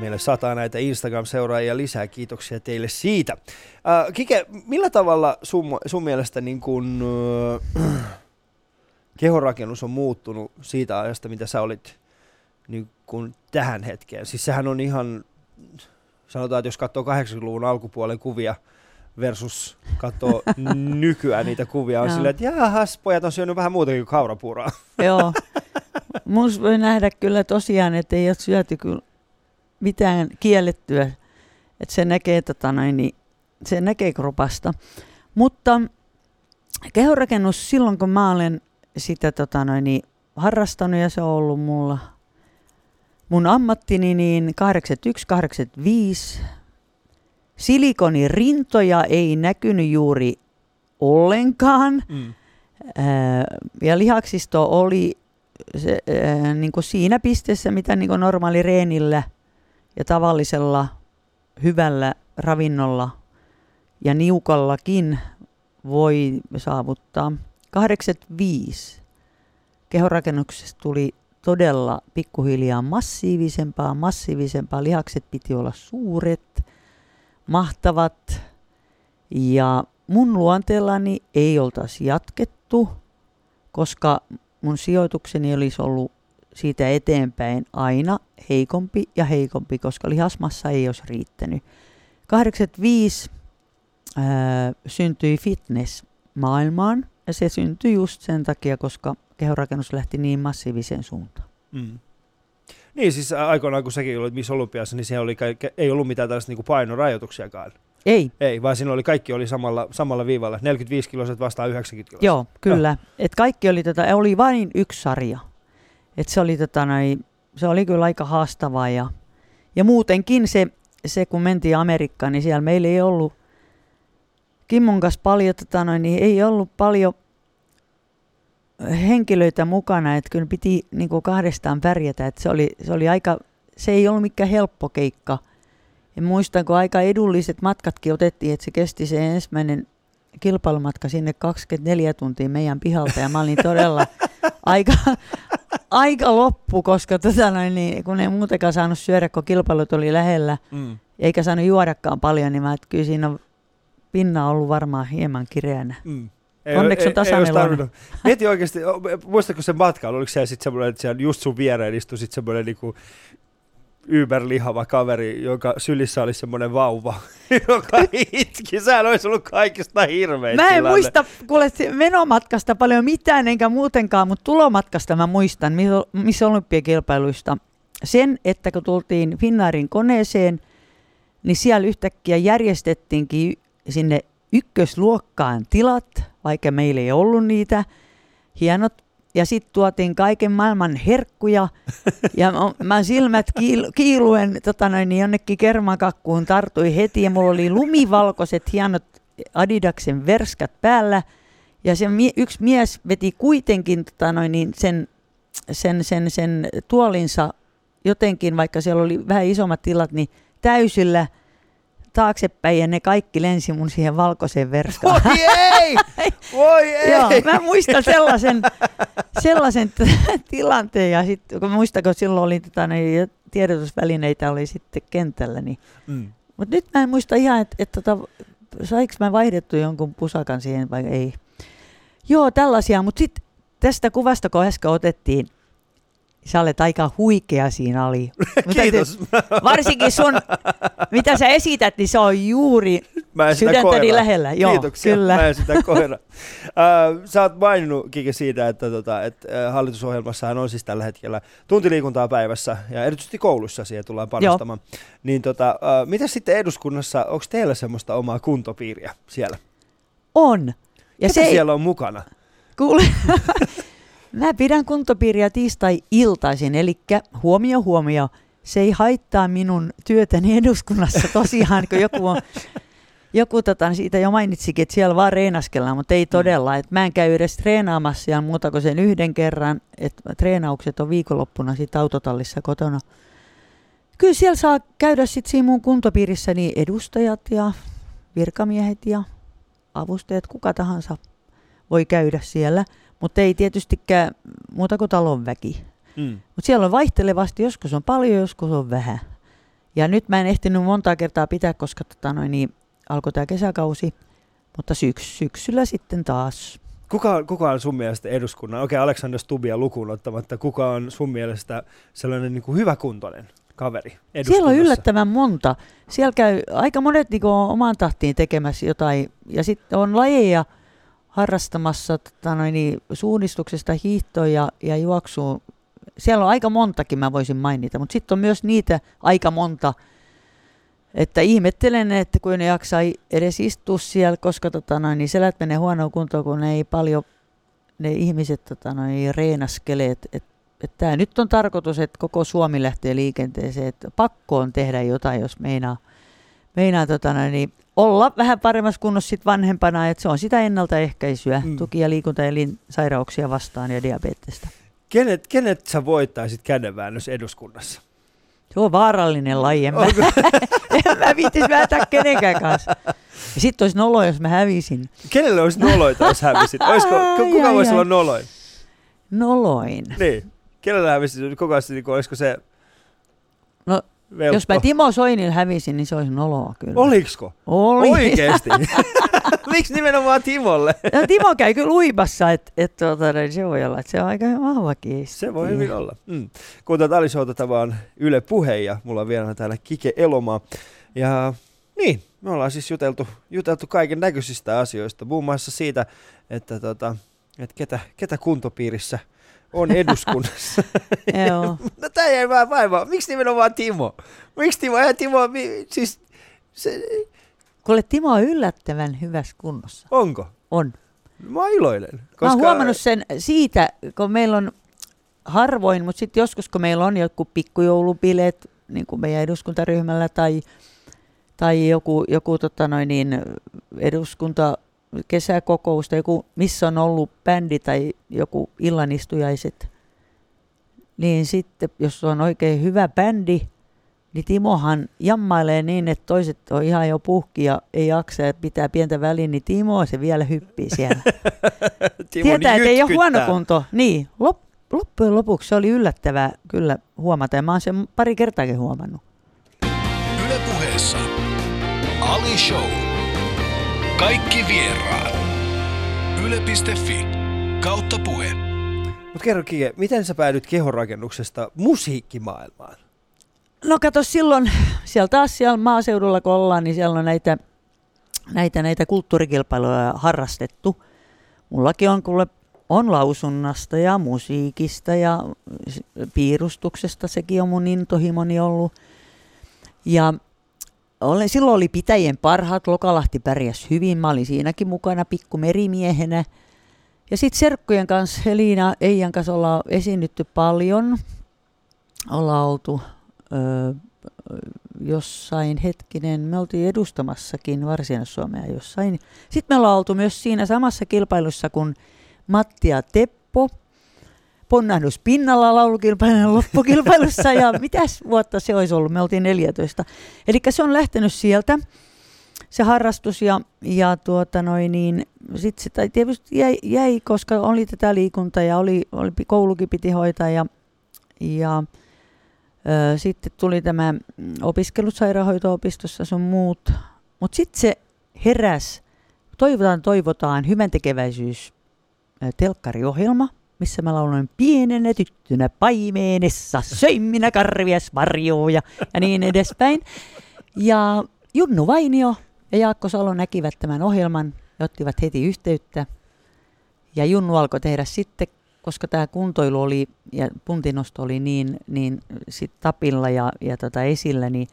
Meille sataa näitä Instagram-seuraajia lisää. Kiitoksia teille siitä. Äh, Kike, millä tavalla sun, sun mielestä niin kun, äh, (clears throat) kehorakennus on muuttunut siitä ajasta, mitä sä olit niin kun tähän hetkeen? Siis sehän on ihan, sanotaan, että jos katsoo 80-luvun alkupuolen kuvia versus katsoo (laughs) nykyään niitä kuvia, on silleen, että jahas, pojat on syönyt vähän muutakin kuin kaurapuuraa. Joo. (laughs) Mus voi nähdä kyllä tosiaan, että ei ole syöty kyllä mitään kiellettyä. Että se näkee, tota noin, niin, se näkee kropasta. Mutta kehorakennus silloin, kun mä olen sitä tota noin, niin, harrastanut ja se on ollut mulla mun ammattini, niin 81-85. Silikonirintoja ei näkynyt juuri ollenkaan. Mm. Ää, ja lihaksisto oli se, ää, niin kuin siinä pisteessä, mitä niin kuin normaali reenillä ja tavallisella hyvällä ravinnolla ja niukallakin voi saavuttaa. 85 kehorakennuksesta tuli todella pikkuhiljaa massiivisempaa, massiivisempaa. Lihakset piti olla suuret, mahtavat ja mun luonteellani ei oltaisi jatkettu, koska mun sijoitukseni olisi ollut siitä eteenpäin aina heikompi ja heikompi, koska lihasmassa ei olisi riittänyt. 85 ää, syntyi fitness maailmaan ja se syntyi just sen takia, koska kehorakennus lähti niin massiiviseen suuntaan. Mm. Niin, siis aikoinaan kun säkin olit Miss Olympiassa, niin siellä oli ei ollut mitään tällaista niin painorajoituksiakaan. Ei, Ei, vaan siinä oli kaikki oli samalla, samalla viivalla. 45 kiloiset vastaan 90 kiloiset. Joo, kyllä. Et kaikki oli, tota, oli vain yksi sarja. Et se, oli, tota, noi, se oli kyllä aika haastavaa. Ja, ja muutenkin se, se, kun mentiin Amerikkaan, niin siellä meillä ei ollut Kimmon kanssa paljon, tota, noi, niin ei ollut paljon henkilöitä mukana, että kyllä piti niin kuin kahdestaan pärjätä. Et se, oli, se oli aika, se ei ollut mikään helppo keikka. Ja muistan, kun aika edulliset matkatkin otettiin, että se kesti se ensimmäinen kilpailumatka sinne 24 tuntia meidän pihalta ja mä olin todella (laughs) aika, aika loppu, koska tota noin, niin, kun ei muutenkaan saanut syödä, kun kilpailut oli lähellä, Mm. eikä saanut juodakaan paljon, niin mä että kyllä siinä on pinna ollut varmaan hieman kireänä. Mm. Onneksi on tasainen. Mieti oikeasti, muistatko se matkailu, oliko siellä sitten semmoinen, että siellä just sun viereen istui sitten semmoinen niinku yberlihava kaveri, jonka sylissä oli semmoinen vauva, (laughs) joka itki. Sehän olisi ollut kaikista hirvein Mä en tilanne. muista kuule menomatkasta paljon mitään enkä muutenkaan, mutta tulomatkasta mä muistan, missä- missä olympiakilpailuista. Sen, että kun tultiin Finnairin koneeseen, niin siellä yhtäkkiä järjestettiinkin sinne ykkösluokkaan tilat, vaikka meillä ei ollut niitä. Hienot. Ja sitten tuotiin kaiken maailman herkkuja. Ja mä, mä silmät kiil, kiiluen tota noin, niin jonnekin kermakakkuun tartui heti. Ja mulla oli lumivalkoiset hienot Adidaksen verskat päällä. Ja se mie- yksi mies veti kuitenkin tota noin, niin sen, sen, sen, sen tuolinsa jotenkin, vaikka siellä oli vähän isommat tilat, niin täysillä taaksepäin ja ne kaikki lensi mun siihen valkoiseen verskaan. Voi ei! (laughs) Voi ei! Joo, mä muistan sellaisen, sellaisen t- tilanteen ja sitten kun muistan, kun silloin oli tota, niin tiedotusvälineitä oli sitten kentällä, niin Mm. mutta nyt mä en muista ihan, että et, tota, saiko mä vaihdettu jonkun pusakan siihen vai ei. Joo, tällaisia, mutta sitten tästä kuvasta, kun äsken otettiin, sä olet aika huikea siinä (laughs) täytyy- Kiitos. (laughs) Varsinkin sun, mitä sä esität, niin se on juuri Mä sydäntäni koiraa. lähellä. Joo, Kiitoksia, kyllä. mä en sitä koira. (laughs) Äh, sä oot maininnut Kike siitä, että, tota, että hallitusohjelmassahan on siis tällä hetkellä tuntiliikuntaa päivässä ja erityisesti koulussa siihen tullaan panostamaan. Niin tota, äh, mitä sitten eduskunnassa, onko teillä semmoista omaa kuntopiiriä siellä? On. Ja Ketä se siellä on mukana? kuule, mä pidän kuntopiiriä tiistai-iltaisin, eli huomio, huomio, se ei haittaa minun työtäni eduskunnassa tosiaan, kun joku on joku tota, siitä jo mainitsikin, että siellä vaan reenaskellaan, mutta ei todella. Et mä en käy edes treenaamassa siellä muuta kuin sen yhden kerran, että treenaukset on viikonloppuna sitten autotallissa kotona. Kyllä siellä saa käydä sitten siinä mun kuntopiirissä niin edustajat ja virkamiehet ja avustajat, kuka tahansa voi käydä siellä, mutta ei tietystikään muuta kuin talon väki. Mm. Mutta siellä on vaihtelevasti, joskus on paljon, joskus on vähän. Ja nyt mä en ehtinyt montaa kertaa pitää, koska tota noin, niin alkoi tämä kesäkausi, mutta syks, syksyllä sitten taas. Kuka, on- kuka on sun mielestä eduskunnan, okei Aleksander Stubia lukuun ottamatta, kuka on sun mielestä sellainen niin kuin hyväkuntoinen kaveri eduskunnassa? Siellä on yllättävän monta. Siellä käy aika monet niin on omaan tahtiin tekemässä jotain. Ja sitten on lajeja harrastamassa tota noin, niin, suunnistuksesta hiihtoon ja, ja juoksuun. Siellä on aika montakin, mä voisin mainita, mutta sitten on myös niitä aika monta, että ihmettelen, että kun ne jaksaa edes istua siellä, koska tota noin, niin selät menee huonoon kuntoon, kun ne ei paljon, ne ihmiset tota noin, reenaskelee. Et, et, et tämä nyt on tarkoitus, että koko Suomi lähtee liikenteeseen, että pakko on tehdä jotain, jos meinaa, meinaa tota noin, niin olla vähän paremmassa kunnossa sit vanhempana, että se on sitä ennaltaehkäisyä, Mm. tuki- ja liikuntaelinsairauksia vastaan ja diabetesta. Kenet, kenet sä voittaisit kädenväännössä eduskunnassa? Se on vaarallinen laji, en mä, (laughs) en mä viittis vääntää kenenkään kanssa. Ja sitten olisi nolo, jos mä hävisin. kenelle olisi noloita, jos hävisit? Olisiko, ku- kuka Ai, voisi ai, olla noloin? Noloin. Niin. Kenellä hävisit? Kuka niin olisiko se No, velkko? Jos mä Timo Soinil hävisin, niin se olisi noloa kyllä. Oliksko? Oli. Oikeesti? (laughs) Miksi nimenomaan Timolle? No, Timo käy kyllä uimassa, että et, tota, niin se voi olla, että se on aika vahva kiisti. Se voi hyvin olla. Mm. Kuuntelut Ali Showta, tämä on Yle Puhe ja mulla on vielä täällä Kike Elomaa. Ja niin, me ollaan siis juteltu, juteltu kaiken näköisistä asioista, muun muassa siitä, että, tota, että ketä, ketä kuntopiirissä on eduskunnassa. (laughs) Joo. (laughs) no tää jäi vähän vaivaa. Miksi nimenomaan Timo? Miksi Timo? Ja Timo, mi- siis se, Kuule, Timo on yllättävän hyvässä kunnossa. onko? On. Mä iloinen. Koska... Mä oon huomannut sen siitä, kun meillä on harvoin, mutta sitten joskus, kun meillä on joku pikkujoulubileet, niin kuin meidän eduskuntaryhmällä, tai, tai joku, joku tota noin niin, eduskunta kesäkokous, tai joku, missä on ollut bändi tai joku illanistujaiset, niin sitten, jos on oikein hyvä bändi, niin Timohan jammailee niin, että toiset on ihan jo puhki ja ei jaksa ja pitää pientä väliin, niin Timo se vielä hyppii siellä. (laughs) Timo Tietää, että ei ole huono kunto. Niin, lop, loppujen lopuksi se oli yllättävää kyllä huomata ja mä oon sen pari kertaakin huomannut. Yle puheessa Ali Show. Kaikki vieraat. Yle.fi kautta puhe. Mut kerro Kike, miten sä päädyt kehonrakennuksesta musiikkimaailmaan? No kato silloin, siellä taas siellä maaseudulla kun ollaan, niin siellä on näitä, näitä, näitä kulttuurikilpailuja harrastettu. Mullakin on kuule on lausunnasta ja musiikista ja piirustuksesta, sekin on mun intohimoni ollut. Ja olen, silloin oli pitäjien parhaat, Lokalahti pärjäs hyvin, mä olin siinäkin mukana pikku merimiehenä. Ja sitten serkkujen kanssa, Elina Eijan kanssa ollaan esiinnytty paljon. Ollaan oltu ö, jossain hetkinen, me oltiin edustamassakin Varsinais-Suomea jossain. Sitten me ollaan oltu myös siinä samassa kilpailussa kuin Matti ja Teppo. Ponnahdus pinnalla laulukilpailun loppukilpailussa ja (laughs) mitäs vuotta se olisi ollut, me oltiin 14. Eli se on lähtenyt sieltä, se harrastus ja, ja tuota noin niin, sit se tai tietysti jäi, jäi, koska oli tätä liikuntaa ja oli, oli, koulukin piti hoitaa ja, ja Ö, sitten tuli tämä opiskelut sairaanhoito-opistossa sun muut. Mutta sitten se heräs, toivotaan, toivotaan, hyvän tekeväisyys telkkariohjelma. Missä mä lauloin pienenä tyttönä paimeenessa, söin minä karvias marjoja ja niin edespäin. Ja Junnu Vainio ja Jaakko Salo näkivät tämän ohjelman ja ottivat heti yhteyttä. Ja Junnu alkoi tehdä sitten, koska tämä kuntoilu oli ja puntinosto oli niin, niin sit tapilla ja, ja tota esillä, niin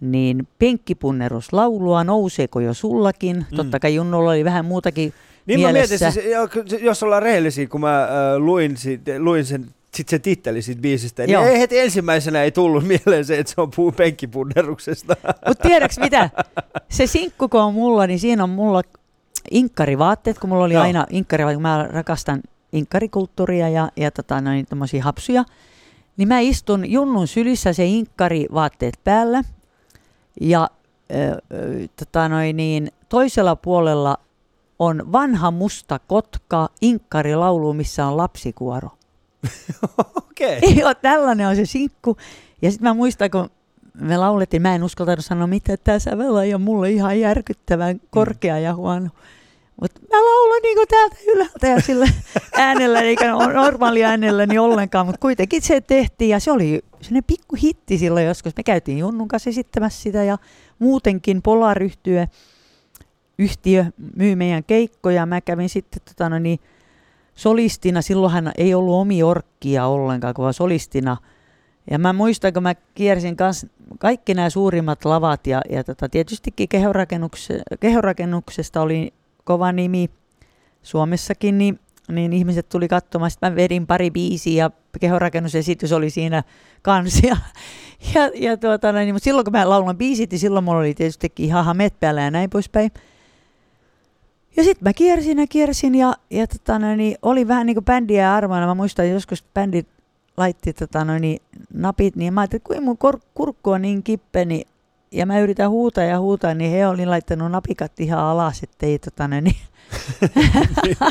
niin penkkipunnerus laulua, nouseeko jo sullakin? Mm. Totta kai Junnolla oli vähän muutakin Niin mielessä. mä mietin, siis, jos ollaan rehellisiä, kun mä äh, luin, sit, luin sen sitten se titteli siitä biisistä, niin ei heti ensimmäisenä ei tullut mieleen se, että se on puu penkkipunneruksesta. Mutta tiedäks mitä? Se sinkku, kun on mulla, niin siinä on mulla inkkarivaatteet, kun mulla oli Joo. aina inkkarivaatteet, kun mä rakastan inkkarikulttuuria ja, ja tota, noin, hapsuja. Niin mä istun Junnun sylissä se inkkarivaatteet päällä ja ö, ö, tota, noin, niin, toisella puolella on vanha musta kotka inkkarilaulu, missä on lapsikuoro. (laughs) Okei. (laughs) Ei ole, tällainen on se sinkku. Ja sitten mä muistan, kun me laulettiin, mä en uskaltanut sanoa mitään, että tämä sävel on mulle ihan järkyttävän korkea ja huono. Mutta mä laulan niinku täältä ylhäältä ja sillä (laughs) äänellä, eikä normaali äänellä niin ollenkaan, mutta kuitenkin se tehtiin ja se oli sellainen pikku hitti silloin joskus. Me käytiin Junnun kanssa esittämässä sitä ja muutenkin Polaryhtiö yhtiö myy meidän keikkoja. Mä kävin sitten tota, no niin, solistina, silloinhan ei ollut omi orkkia ollenkaan, vaan solistina. Ja mä muistan, kun mä kiersin kans kaikki nämä suurimmat lavat ja, ja tota, tietystikin kehorakennukse, kehorakennuksesta oli kova nimi Suomessakin, niin, niin ihmiset tuli katsomaan. Sitten mä vedin pari biisiä ja kehorakennusesitys oli siinä kanssa. (laughs) Ja, ja, tuota, no, niin, mutta silloin kun mä laulan biisit, niin silloin mulla oli tietystikin ihan hamet päällä ja näin poispäin. Ja sitten mä kiersin ja kiersin ja, ja tota, no, niin oli vähän niin kuin bändiä ja armoina. Mä muistan, että joskus bändi laitti tota, no, niin, napit, niin mä ajattelin, että kun mun kor- kurkku on niin kippe, niin, ja mä yritän huutaa ja huutaa, niin he oli laittanut napikat ihan alas, ettei tota, no, niin. (laughs)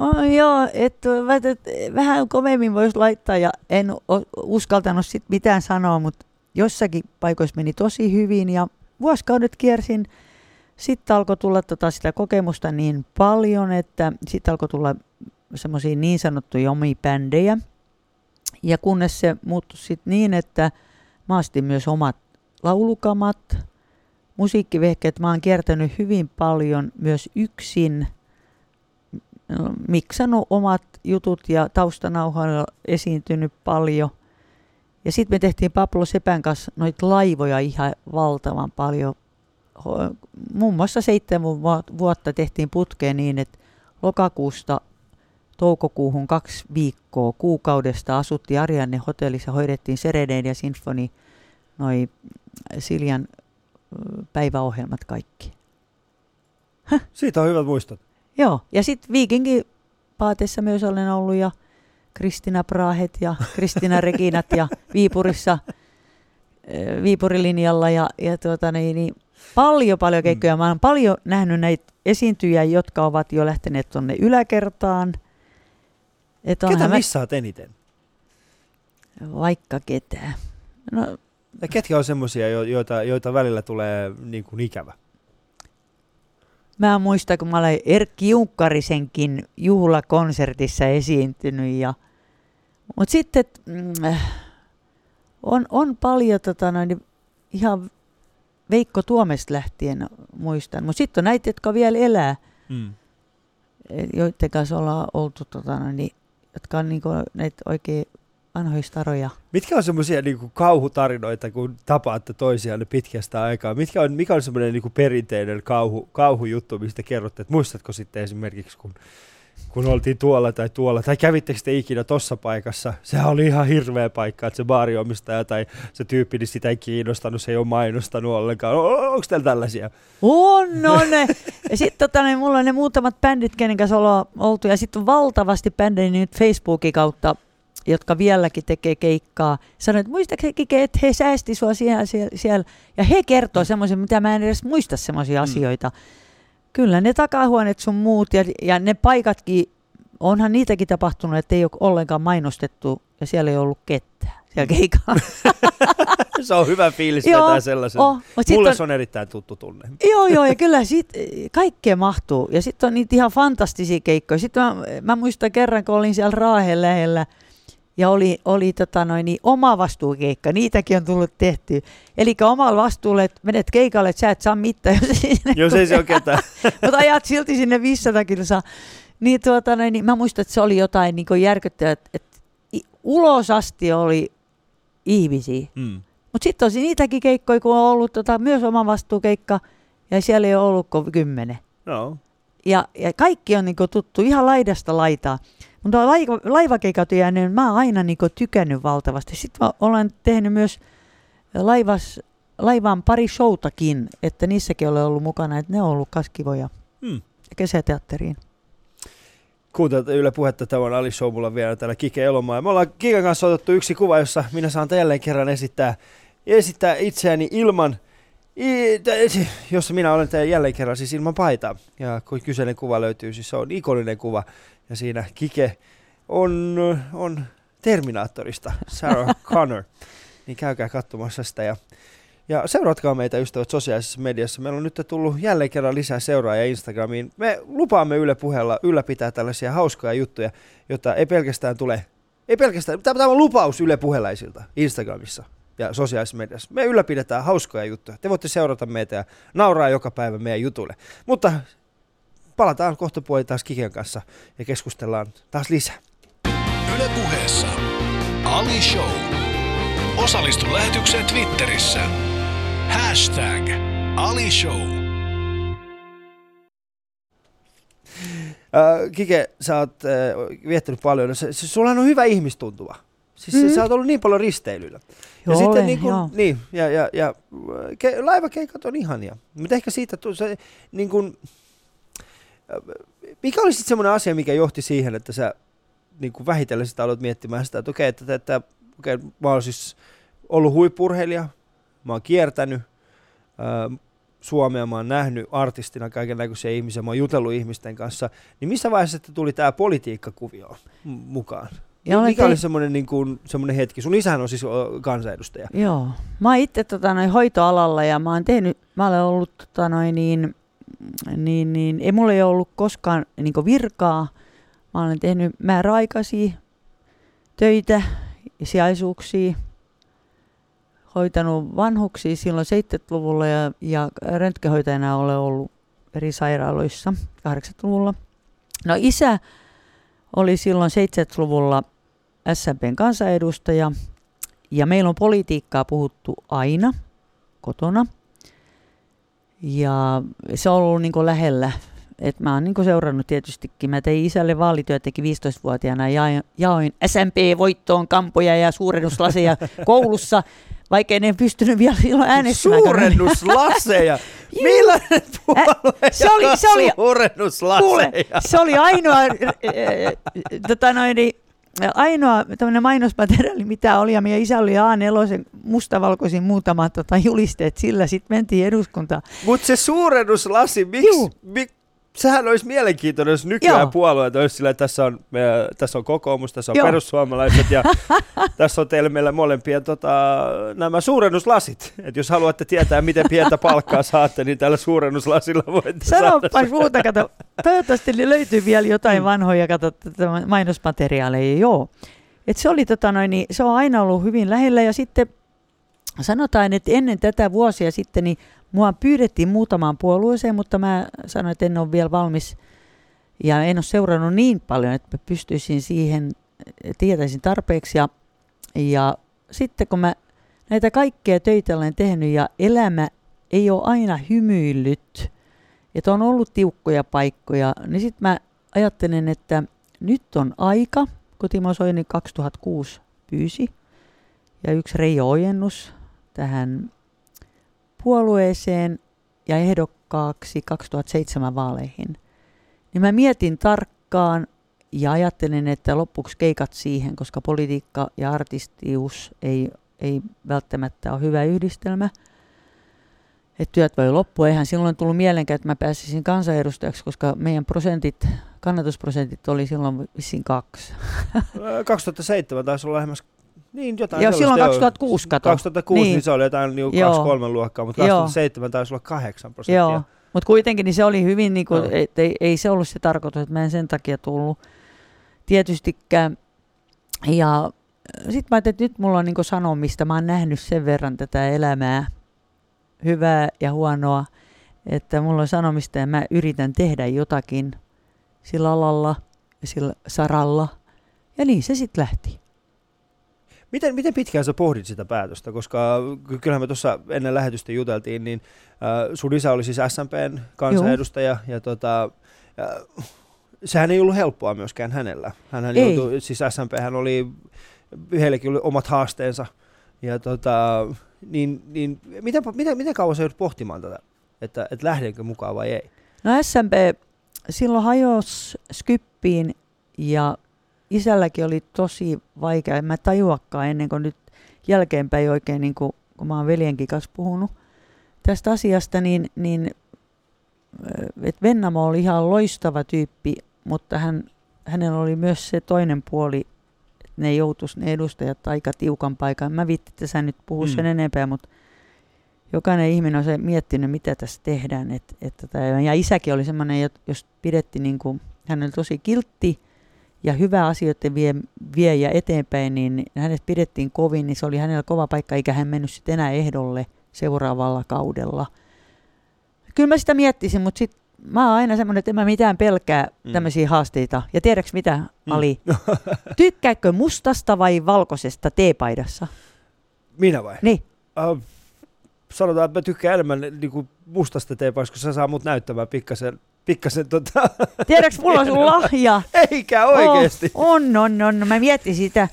oh, joo, että et, vähän kovemmin voisi laittaa ja en o- uskaltanut sit mitään sanoa, mutta jossakin paikoissa meni tosi hyvin ja vuosikaudet kiersin sitten alkoi tulla tota sitä kokemusta niin paljon, että sitten alkoi tulla semmoisia niin sanottuja omia bändejä. Ja kunnes se muuttui sitten niin, että mä astin myös omat laulukamat, musiikkivehkeet. Mä oon kiertänyt hyvin paljon myös yksin, miksannut omat jutut ja taustanauhoilla esiintynyt paljon. Ja sitten me tehtiin Pablo Sepän kanssa noita laivoja ihan valtavan paljon muun muassa seitsemän vu- vuotta tehtiin putkeen niin, että lokakuusta toukokuuhun kaksi viikkoa kuukaudesta asuttiin Arianne hotellissa, hoidettiin Serenade ja Sinfoni, noi Siljan päiväohjelmat kaikki. Siitä on hyvät muistot. Joo, ja sitten Viikinkin paateessa myös olen ollut ja Kristina Prahet ja Kristina Reginat ja Viipurissa, Viipurilinjalla ja, ja tuota, niin, niin, paljon paljon keikkoja. Mä oon paljon nähnyt näitä esiintyjiä, jotka ovat jo lähteneet tuonne yläkertaan. Et Ketä mä- missaat eniten? Vaikka ketään. No, Ja ketkä on semmoisia, joita, joita välillä tulee niin kuin ikävä? mä muistan, kun mä olen Erkki Junkkarisenkin juhlakonsertissa esiintynyt. Ja, mutta sitten mm, on, on paljon tota, noin, ihan Veikko Tuomesta lähtien muistan. Mutta sitten on näitä, jotka vielä elää, Mm. joiden kanssa ollaan oltu, tota, niin, jotka on niinku, näitä oikein vanhoja staroja. Mitkä on semmoisia niin kauhutarinoita, kun tapaatte toisianne pitkästä aikaa? Mitkä on, mikä on semmoinen niin perinteinen kauhu, kauhujuttu, mistä kerrotte? Et muistatko sitten esimerkiksi, kun, kun oltiin tuolla tai tuolla, tai kävittekö te ikinä tuossa paikassa? Sehän oli ihan hirveä paikka, että se baariomistaja tai se tyyppi, niin sitä ei kiinnostanut, se ei ole mainostanut ollenkaan. Onko teillä tällaisia? On, on. Ja sitten tota, niin mulla on ne muutamat bändit, kenen kanssa ollaan oltu. Ja sitten valtavasti bändejä nyt Facebookin kautta, jotka vieläkin tekee keikkaa. Sanoin, että muistatko Kike, että he säästi sua siellä, siellä, siellä. Ja he kertoo semmoisia, mitä mä en edes muista semmoisia Mm. asioita. Kyllä ne takahuoneet sun muut ja, ja ne paikatkin, onhan niitäkin tapahtunut, että ei ole ollenkaan mainostettu ja siellä ei ollut ketään siellä keikalla. (laughs) se on hyvä fiilis Joo, vetää sellaisen. Oh, Mulle on, se on erittäin tuttu tunne. Joo, joo, ja kyllä sit kaikkea mahtuu. Ja sitten on niitä ihan fantastisia keikkoja. Sitten mä, mä muistan kerran, kun olin siellä Raahen lähellä, ja oli, oli tota noin, niin oma vastuukeikka, niitäkin on tullut tehty. Eli omalla vastuulle, että menet keikalle, että sä et saa mitään, (laughs) jos sinne Jos ei se ole ketään. (laughs) mutta ajat silti sinne 500 kilsaa. Niin, tuota, noin, niin mä muistan, että se oli jotain niin järkyttävää, että, että ulos asti oli ihmisiä. Mm. Mutta sitten on niitäkin keikkoja, kun on ollut tota, myös oma vastuukeikka, ja siellä ei ole ollut kuin kymmenen. No. Ja, ja kaikki on niinku tuttu ihan laidasta laitaa. Mutta laiva, laivakeikat on jäänyt, mä oon aina niinku tykännyt valtavasti. Sitten mä olen tehnyt myös laivas, laivaan pari showtakin, että niissäkin olen ollut mukana, että ne on ollut kaskivoja. Mm. Kesäteatteriin. Kuuntelette Yle Puhetta, tämä on Ali Show, mulla on vielä täällä Kike Elomaa. Ja me ollaan Kiken kanssa otettu yksi kuva, jossa minä saan jälleen kerran esittää, esittää itseäni ilman, i, t- jossa minä olen jälleen kerran siis ilman paitaa. Ja kun kyseinen kuva löytyy, siis se on ikoninen kuva. Ja siinä Kike on, on Terminaattorista, Sarah (laughs) Connor. Niin käykää katsomassa sitä ja ja seuratkaa meitä ystävät sosiaalisessa mediassa. Meillä on nyt tullut jälleen kerran lisää seuraajia Instagramiin. Me lupaamme Yle puheella ylläpitää tällaisia hauskoja juttuja, jotta ei pelkästään tule, ei pelkästään, tämä on lupaus Yle puheläisiltä Instagramissa ja sosiaalisessa mediassa. Me ylläpidetään hauskoja juttuja. Te voitte seurata meitä ja nauraa joka päivä meidän jutuille. Mutta palataan kohta puoli taas Kiken kanssa ja keskustellaan taas lisää. Yle puheessa Ali Show. Osallistu lähetykseen Twitterissä. Hashtag Ali Show. Äh, Kike, sä oot äh, viettänyt paljon. Se, se, sulla on hyvä ihmistuntuva. Siis mm. Mm. sä oot ollut niin paljon risteilyllä. Joo, ja olen, niin, kun, joo. niin, ja, ja, ja ke, laivakeikat on ihania. Mutta ehkä siitä, se, niin kun, mikä oli sitten semmoinen asia, mikä johti siihen, että sä niin kuin vähitellen sitä aloit miettimään sitä, että okei, että, että, okei, mä oon siis ollut huippurheilija, mä oon kiertänyt äh, Suomea, mä oon nähnyt artistina kaiken näköisiä ihmisiä, mä oon jutellut ihmisten kanssa, niin missä vaiheessa sitten tuli tämä politiikkakuvio mukaan? Ja olen Mikä oli te- semmoinen, niin kuin, semmoinen hetki? Sun isähän on siis kansanedustaja. Joo. Mä oon itse tota, noin, hoitoalalla ja mä oon tehnyt, mä olen ollut tota, noin, niin, niin, niin, ei mulla ei ollut koskaan niin virkaa. Mä olen tehnyt määräaikaisia töitä ja sijaisuuksia, hoitanut vanhuksia silloin 70-luvulla ja, ja röntgenhoitajana olen ollut eri sairaaloissa 80-luvulla. No isä oli silloin 70-luvulla SMPn kansanedustaja ja meillä on politiikkaa puhuttu aina kotona. Ja se on ollut niin lähellä. Et mä oon niin seurannut tietystikin. Mä tein isälle vaalityötäkin 15-vuotiaana ja jaoin, SMP-voittoon kampoja ja suurennuslaseja (laughs) koulussa, vaikka en pystynyt vielä silloin äänestämään. Suurennuslaseja! (laughs) Millainen puolue se oli- se oli- suurennuslaseja? Kuule, se oli ainoa, äh, tota noin, niin, ainoa tämmöinen mainosmateriaali, mitä oli, ja meidän isä oli A4 mustavalkoisin muutama tota, julisteet, sillä sitten mentiin eduskuntaan. Mutta se suurennuslasi, miksi, mik, sehän olisi mielenkiintoinen, jos nykyään Joo. puolueet olisi sillä, että tässä on, äh, tässä on kokoomus, tässä on Joo. perussuomalaiset ja (laughs) tässä on teillä meillä molempia tota, nämä suurennuslasit. Et jos haluatte tietää, miten pientä palkkaa saatte, niin tällä suurennuslasilla voitte saada. Sanopas muuta, kato. Toivottavasti löytyy vielä jotain vanhoja kato, mainosmateriaaleja. Joo. Et se, oli, tota noin, niin, se on aina ollut hyvin lähellä ja sitten sanotaan, että ennen tätä vuosia sitten niin mua pyydettiin muutamaan puolueeseen, mutta mä sanoin, että en ole vielä valmis ja en ole seurannut niin paljon, että mä pystyisin siihen, tietäisin tarpeeksi. Ja, ja sitten kun mä näitä kaikkea töitä olen tehnyt ja elämä ei ole aina hymyillyt, että on ollut tiukkoja paikkoja, niin sitten mä ajattelen, että nyt on aika, kun Timo Soini 2006 pyysi, ja yksi Reijo Ojennus tähän puolueeseen ja ehdokkaaksi 2007 vaaleihin. Niin mä mietin tarkkaan ja ajattelin, että loppuksi keikat siihen, koska politiikka ja artistius ei, ei välttämättä ole hyvä yhdistelmä. Että työt voi loppua. Eihän silloin tullut mielenkään, että mä pääsisin kansanedustajaksi, koska meidän prosentit, kannatusprosentit oli silloin vissiin kaksi. Äh, 2007 taisi olla lähemmäs Niin, jotain Joo, silloin sellaista, joo. 2006 kato. 2006 niin. Niin. se oli jotain niin Joo. 2-3 luokkaa, mutta Joo. 2007 taisi olla 8 prosenttia. Joo, mutta kuitenkin niin se oli hyvin, niin kuin, Joo. et, ei, ei se ollut se tarkoitus, että mä en sen takia tullut tietystikään. Ja sitten mä ajattelin, että nyt mulla on niin sanomista, mä oon nähnyt sen verran tätä elämää, hyvää ja huonoa, että mulla on sanomista ja mä yritän tehdä jotakin sillä alalla ja sillä saralla. Ja niin se sitten lähti. Miten, miten pitkään sä pohdit sitä päätöstä? Koska ky- kyllähän me tuossa ennen lähetystä juteltiin, niin äh, sun isä oli siis SMPn kansanedustaja ja tota, äh, sehän ei ollut helppoa myöskään hänellä. Hänhän Ei. joutui, siis SMP hän oli, heillekin oli omat haasteensa. Ja tota, niin, niin miten, miten, miten kauan sä joudut pohtimaan tätä, että, että lähdenkö mukaan vai ei? No SMP silloin hajosi Skyppiin ja isälläkin oli tosi vaikea. En mä tajuakaan ennen kuin nyt jälkeenpäin oikein, niin kuin, kun mä oon veljenkin kanssa puhunut tästä asiasta, niin, niin että Vennamo oli ihan loistava tyyppi, mutta hän, hänellä oli myös se toinen puoli, että ne joutuisi ne edustajat aika tiukan paikan. Mä viittin, että sä nyt puhu sen Mm. enempää, mutta jokainen ihminen on se miettinyt, mitä tässä tehdään. Et, et tota, ja isäkin oli semmoinen, jos pidetti, niin kuin, hän oli tosi kiltti ja hyvä asioiden vie, vie ja eteenpäin, niin hänet pidettiin kovin, niin se oli hänellä kova paikka, eikä hän mennyt sitten enää ehdolle seuraavalla kaudella. Kyllä mä sitä miettisin, mutta sit mä oon aina semmoinen, että en mä mitään pelkää Mm. tämmöisiä haasteita. Ja tiedätkö mitä, Ali? (laughs) Tykkääkö mustasta vai valkoisesta teepaidassa? Minä vai? Niin. Uh, sanotaan, että mä tykkään enemmän niin kuin mustasta teepaista, koska se saa mut näyttämään pikkasen, pikkasen tota, (laughs) Tiedätkö, mulla on (laughs) sun lahja. eikä oikeesti. Oh, on, on, on. Mä mietin sitä.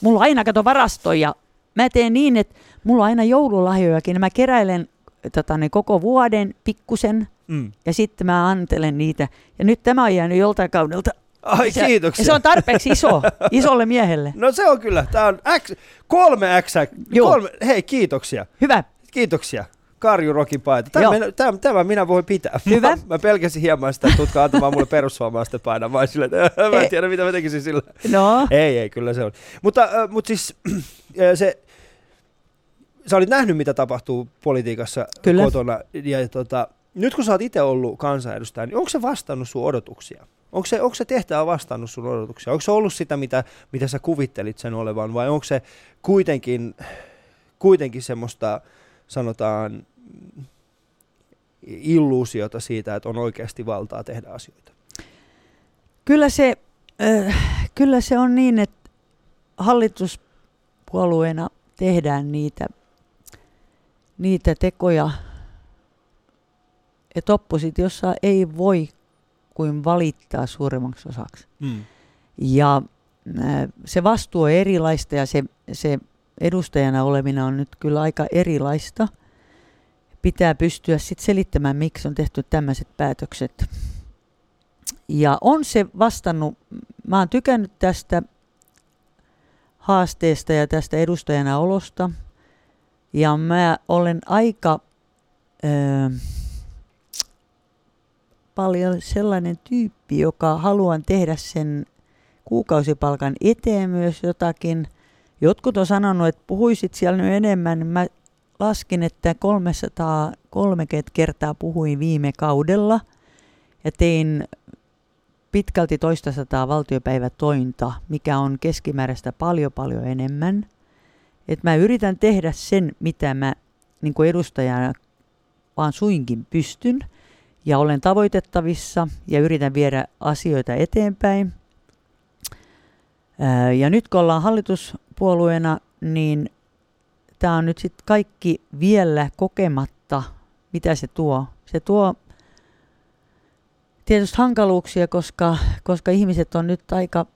Mulla on aina kato varastoja. Mä teen niin, että mulla on aina joululahjojakin. Mä keräilen tota, ne koko vuoden pikkusen Mm. ja sitten mä antelen niitä. Ja nyt tämä on jäänyt joltain kaudelta. Ai se, kiitoksia. Se on tarpeeksi iso, (laughs) isolle miehelle. No se on kyllä, tää on X, kolme X, kolme, hei kiitoksia, Hyvä. kiitoksia. Karju Rokin paita. Tämä, minä, tämä, tämä minä voin pitää. Hyvä. Mä, mä pelkäsin hieman sitä, että tutka antamaan mulle perussuomalaisten paidan. Mä, olin silleen, että mä en tiedä, mitä mä tekisin sillä. No, Ei, ei, kyllä se on. Mutta, äh, mutta siis (clears throat) se, sä olit nähnyt, mitä tapahtuu politiikassa Kyllä. kotona. Ja, tota, nyt kun sä oot itse ollut kansanedustaja, niin onko se vastannut sun odotuksia? Onko se, onko se tehtävä vastannut sun odotuksia? Onko se ollut sitä, mitä, mitä sä kuvittelit sen olevan, vai onko se kuitenkin, kuitenkin semmoista, sanotaan, illuusiota siitä, että on oikeasti valtaa tehdä asioita? kyllä se, äh, kyllä se on niin, että hallituspuolueena tehdään niitä, niitä tekoja, että oppositiossa ei voi kuin valittaa suurimmaksi osaksi. Mm. Ja äh, se vastuu on erilaista ja se, se edustajana oleminen on nyt kyllä aika erilaista. Pitää pystyä sitten selittämään, miksi on tehty tämmöiset päätökset. Ja on se vastannut, mä oon tykännyt tästä haasteesta ja tästä edustajana olosta. Ja mä olen aika ö, paljon sellainen tyyppi, joka haluan tehdä sen kuukausipalkan eteen myös jotakin. Jotkut on sanonut, että puhuisit siellä nyt enemmän. Mä laskin, että 330 kertaa puhuin viime kaudella ja tein pitkälti toista sataa valtiopäivätointa, mikä on keskimääräistä paljon paljon enemmän. Et mä yritän tehdä sen, mitä mä niin kuin edustajana vaan suinkin pystyn ja olen tavoitettavissa ja yritän viedä asioita eteenpäin. Ja nyt kun ollaan hallituspuolueena, niin tämä on nyt sitten kaikki vielä kokematta, mitä se tuo. Se tuo tietysti hankaluuksia, koska, koska ihmiset on nyt aika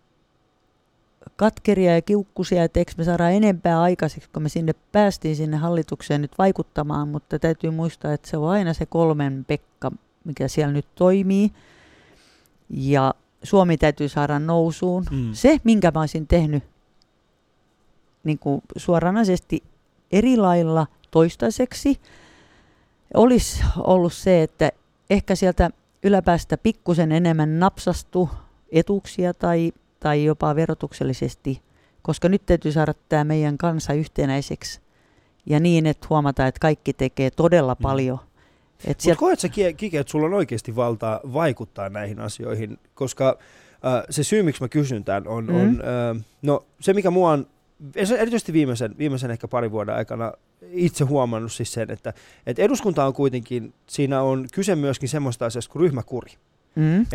katkeria ja kiukkusia, että eikö me saada enempää aikaiseksi, kun me sinne päästiin sinne hallitukseen nyt vaikuttamaan, mutta täytyy muistaa, että se on aina se kolmen Pekka, mikä siellä nyt toimii. Ja Suomi täytyy saada nousuun. Mm. Se, minkä mä olisin tehnyt niin kuin suoranaisesti eri lailla toistaiseksi, olisi ollut se, että ehkä sieltä yläpäästä pikkusen enemmän napsastu etuuksia tai, tai jopa verotuksellisesti koska nyt täytyy saada tämä meidän kansa yhtenäiseksi ja niin, että huomataan, että kaikki tekee todella Mm. paljon. Et Mutta sieltä, koet sä, Ki- Kike, että sulla on oikeasti valtaa vaikuttaa näihin asioihin? Koska äh, se syy, miksi mä kysyn tämän, on, Mm. mm. on äh, no, se, mikä mua on erityisesti viimeisen, viimeisen ehkä parin vuoden aikana itse huomannut siis sen, että, että eduskunta on kuitenkin, siinä on kyse myöskin semmoista asiasta kuin ryhmäkuri. Mm,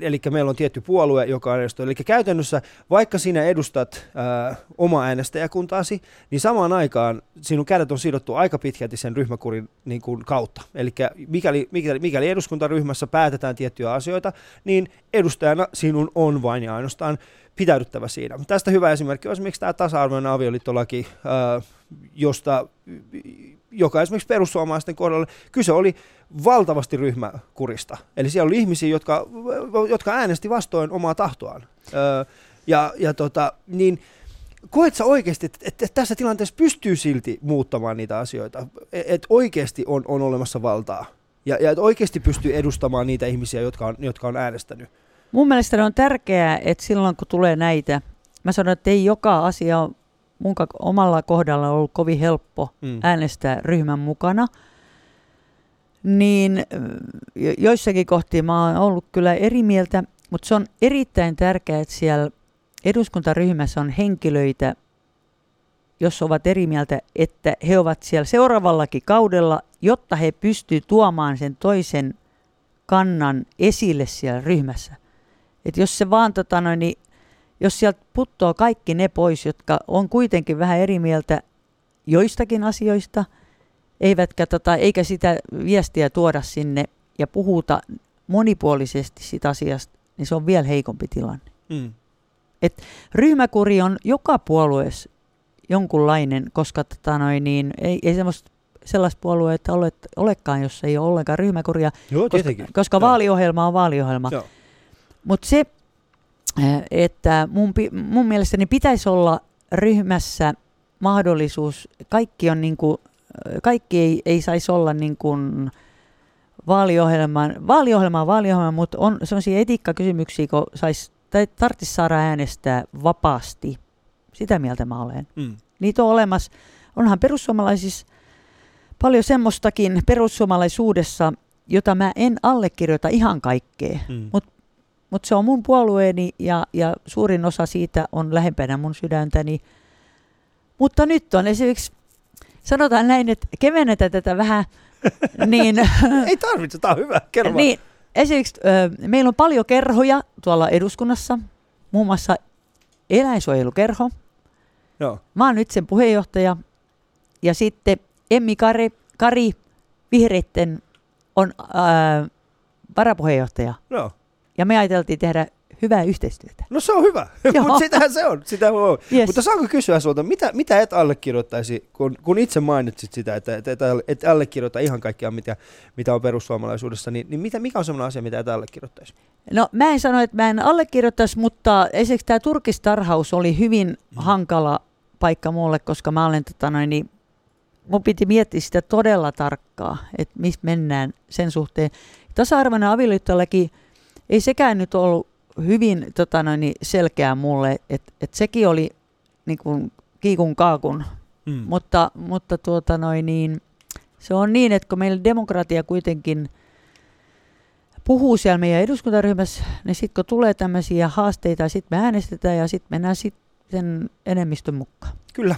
Eli, meillä on tietty puolue, joka on edustettu. Eli käytännössä, vaikka sinä edustat ää, omaa äänestäjäkuntaasi, niin samaan aikaan sinun kädet on sidottu aika pitkälti sen ryhmäkurin niin kuin, kautta. Eli mikäli, mikäli, mikäli eduskuntaryhmässä päätetään tiettyjä asioita, niin edustajana sinun on vain ja ainoastaan pitäydyttävä siinä. Tästä hyvä esimerkki on esimerkiksi tämä tasa-arvoinen avioliittolaki, ää, josta, joka esimerkiksi perussuomalaisten kohdalla kyse oli valtavasti ryhmäkurista. Eli siellä oli ihmisiä, jotka, jotka äänesti vastoin omaa tahtoaan. Öö, ja, ja tota, niin koet sä oikeasti, että, että tässä tilanteessa pystyy silti muuttamaan niitä asioita? Että oikeasti on, on olemassa valtaa? Ja, ja että oikeasti pystyy edustamaan niitä ihmisiä, jotka on, jotka on äänestänyt? Mun mielestä on tärkeää, että silloin kun tulee näitä, mä sanon, että ei joka asia mun omalla kohdalla ollut kovin helppo Mm. äänestää ryhmän mukana, niin jo- joissakin kohtia mä oon ollut kyllä eri mieltä, mutta se on erittäin tärkeää, että siellä eduskuntaryhmässä on henkilöitä, jos ovat eri mieltä, että he ovat siellä seuraavallakin kaudella, jotta he pystyvät tuomaan sen toisen kannan esille siellä ryhmässä. Et jos se vaan tota noin, niin jos sieltä puttoo kaikki ne pois, jotka on kuitenkin vähän eri mieltä joistakin asioista, eivätkä tota, eikä sitä viestiä tuoda sinne ja puhuta monipuolisesti sitä asiasta, niin se on vielä heikompi tilanne. Mm. Ryhmäkuri on joka puolueessa jonkunlainen, koska tota noin, niin, ei, ei semmoista sellaista puolueetta ole, olekaan, jossa ei ole ollenkaan ryhmäkuria, Joo, koska, tietenkin. koska Joo. vaaliohjelma on vaaliohjelma. Mutta se, äh, että mun, mun mielestäni pitäisi olla ryhmässä mahdollisuus, kaikki, on niin kuin, kaikki ei, ei saisi olla niin kuin vaaliohjelman, vaaliohjelma on vaaliohjelma, mutta on sellaisia etiikkakysymyksiä, kun sais, tai tarvitsisi saada äänestää vapaasti. Sitä mieltä mä olen. Mm. Niitä on olemassa. Onhan perussuomalaisissa paljon semmoistakin perussuomalaisuudessa, jota mä en allekirjoita ihan kaikkea. Mm. Mutta se on mun puolueeni ja, ja suurin osa siitä on lähempänä mun sydäntäni. Mutta nyt on esimerkiksi, sanotaan näin, että kevennetään tätä vähän, niin, (laughs) Ei tarvitse, tämä on hyvä. Kerro niin esimerkiksi meillä on paljon kerhoja tuolla eduskunnassa, muun muassa eläinsuojelukerho. Joo. Mä oon nyt sen puheenjohtaja. Ja sitten Emmi Kari, Kari Vihreitten on ää, varapuheenjohtaja. Joo. Ja me ajateltiin tehdä hyvää yhteistyötä. No se on hyvä, (laughs) mutta sitähän se on. Sitä on. Yes. Mutta saanko kysyä sulta, mitä, mitä et allekirjoittaisi, kun, kun itse mainitsit sitä, että et, et, et allekirjoita ihan kaikkea, mitä, mitä on perussuomalaisuudessa, niin, niin mitä, mikä on sellainen asia, mitä et allekirjoittaisi? No mä en sano, että mä en allekirjoittaisi, mutta esimerkiksi tämä turkistarhaus oli hyvin Mm. hankala paikka mulle, koska mä olen tota noin, niin mun piti miettiä sitä todella tarkkaa, että mistä mennään sen suhteen. Tasa-arvoinen avioliittolaki ei sekään nyt ollut hyvin tota noin, niin selkeä mulle, että et sekin oli niin kuin kiikun kaakun, Mm. mutta, mutta tuota noin, niin, se on niin, että kun meillä demokratia kuitenkin puhuu siellä meidän eduskuntaryhmässä, niin sitten kun tulee tämmöisiä haasteita, sitten me äänestetään ja sitten mennään sitten enemmistön mukaan. Kyllä.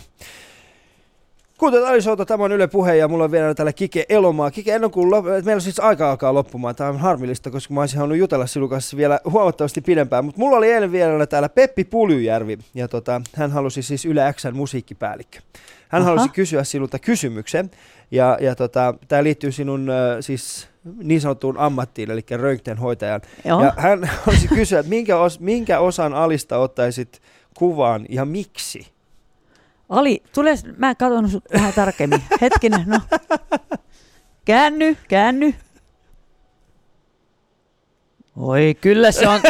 Kuten Alisoota, tämä on Yle Puhe ja mulla on vielä täällä Kike Elomaa. Kike, ennen kuin lop- meillä on siis aika alkaa loppumaan. Tämä on harmillista, koska mä olisin halunnut jutella sinun kanssa vielä huomattavasti pidempään. Mutta mulla oli eilen vielä täällä Peppi Pulyjärvi ja tota, hän halusi siis Yle Xn musiikkipäällikkö. Hän Aha. halusi kysyä sinulta kysymyksen ja, ja tota, tämä liittyy sinun äh, siis niin sanottuun ammattiin, eli röntgenhoitajan. Joo. Ja hän (laughs) halusi kysyä, että minkä, os, minkä osan alista ottaisit kuvaan ja miksi? Ali, tule, mä katson sut vähän tarkemmin. Hetkinen, no. (laughs) Käänny, käänny. Oi, kyllä se on,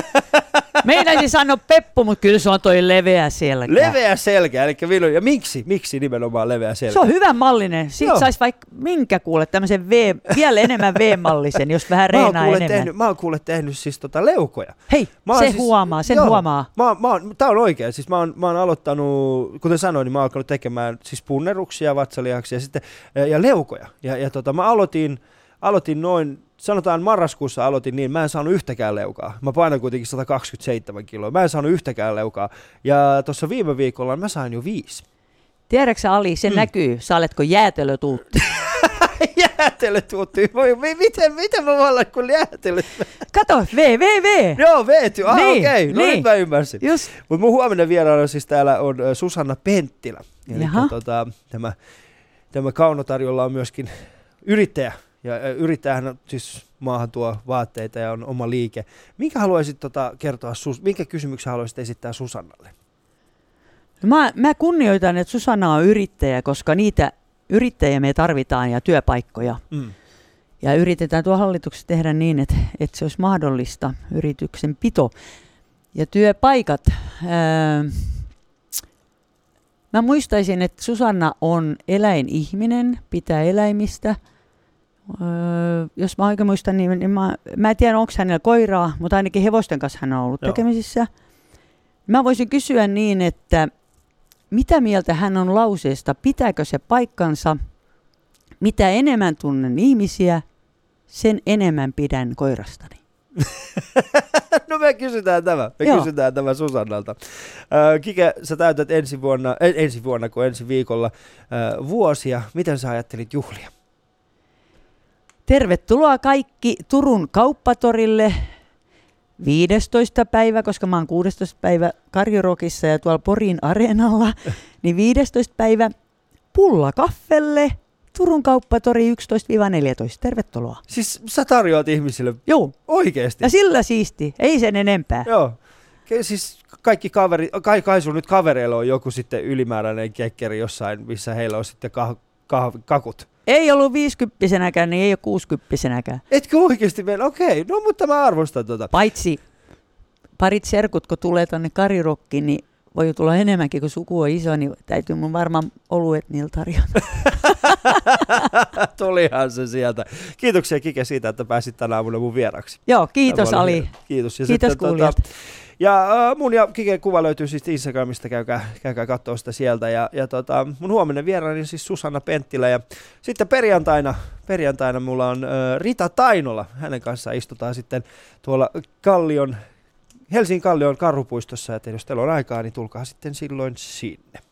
Meinasin sanoa Peppu, mutta kyllä se on toi leveä selkä. Leveä selkä, eli Viljo, ja miksi? Miksi nimenomaan leveä selkä? Se on hyvän mallinen. Siitä saisi vaikka minkä kuule tämmöisen v, vielä enemmän V-mallisen, jos vähän mä oon, reinaa kuule enemmän. tehnyt, mä oon kuule tehnyt siis tota leukoja. Hei, Mä se siis- huomaa, sen joo, huomaa. Mä, mä oon, tää on oikein. Siis mä oon, mä oon aloittanut, kuten sanoin, niin mä oon alkanut tekemään siis punneruksia, vatsalihaksia ja, sitten, ja leukoja. Ja, ja tota, mä aloitin, aloitin noin, sanotaan marraskuussa aloitin niin, mä en saanut yhtäkään leukaa. Mä painan kuitenkin 127 kiloa. Mä en saanut yhtäkään leukaa. Ja tuossa viime viikolla mä sain jo viisi. Tiedätkö Ali, se Mm. näkyy. Sä oletko jäätelötuutti. (laughs) jäätelö tuutti. Voi, mi- miten, miten mä voin olla kuin jäätelö? Kato, V, V, V. Joo, veety. Ah, Niin, okei. No niin. nyt mä ymmärsin. Mutta mun huominen vieraana siis täällä on Susanna Penttilä. Eli tota, tämä, tämä kaunotarjolla on myöskin yrittäjä. Ja yrittäjähän siis maahan tuo vaatteita ja on oma liike. Minkä haluaisit tota, kertoa, minkä kysymyksen haluaisit esittää Susannalle? No Mä, mä kunnioitan, että Susanna on yrittäjä, koska niitä yrittäjiä me tarvitaan ja työpaikkoja. Mm. Ja yritetään tuo hallituksessa tehdä niin, että, että se olisi mahdollista, yrityksen pito ja työpaikat. Ää, mä muistaisin, että Susanna on eläinihminen, pitää eläimistä. Öö, jos mä oikein muistan, niin, niin mä, mä en tiedä, onko hänellä koiraa, mutta ainakin hevosten kanssa hän on ollut Joo. tekemisissä. Mä voisin kysyä niin, että mitä mieltä hän on lauseesta, pitääkö se paikkansa, mitä enemmän tunnen ihmisiä, sen enemmän pidän koirastani. (laughs) No me kysytään tämä. Me Joo. kysytään tämä Susannalta. Ö, Kike, sä täytät ensi vuonna, en, ensi vuonna kuin ensi viikolla ö, vuosia. Miten sä ajattelit juhlia? Tervetuloa kaikki Turun kauppatorille 15. päivä, koska mä oon 16. päivä Karjorokissa ja tuolla Porin areenalla, (laughs) niin 15. päivä pullakaffelle Turun kauppatori 11-14. Tervetuloa. Siis sä tarjoat ihmisille Joo, oikeesti. ja sillä siisti, ei sen enempää. Joo. Ke- siis kaikki kaveri, kai, kai sun nyt kavereilla on joku sitten ylimääräinen kekkeri jossain, missä heillä on sitten kah, kah, kakut. Ei ollut 50 niin ei ole 60 Etkö oikeasti meillä? Okei, no mutta mä arvostan tota. Paitsi parit serkut, kun tulee tonne Karirokkiin, niin voi tulla enemmänkin, kun suku on iso, niin täytyy mun varmaan oluet niillä tarjota. (laughs) Tulihan se sieltä. Kiitoksia Kike siitä, että pääsit tänä aamuna mun vieraksi. Joo, kiitos Ali. hieno. Kiitos. Ja Kiitos sitten, kuulijat. Tota, ja äh, mun ja Kiken kuva löytyy siis Instagramista, käykää, käykää katsoa sitä sieltä. Ja, ja tota, mun huominen vieraani siis Susanna Penttilä. Ja sitten perjantaina, perjantaina mulla on äh, Rita Tainola. Hänen kanssaan istutaan sitten tuolla Kallion, Helsingin Kallion karhupuistossa. Ja jos teillä on aikaa, niin tulkaa sitten silloin sinne.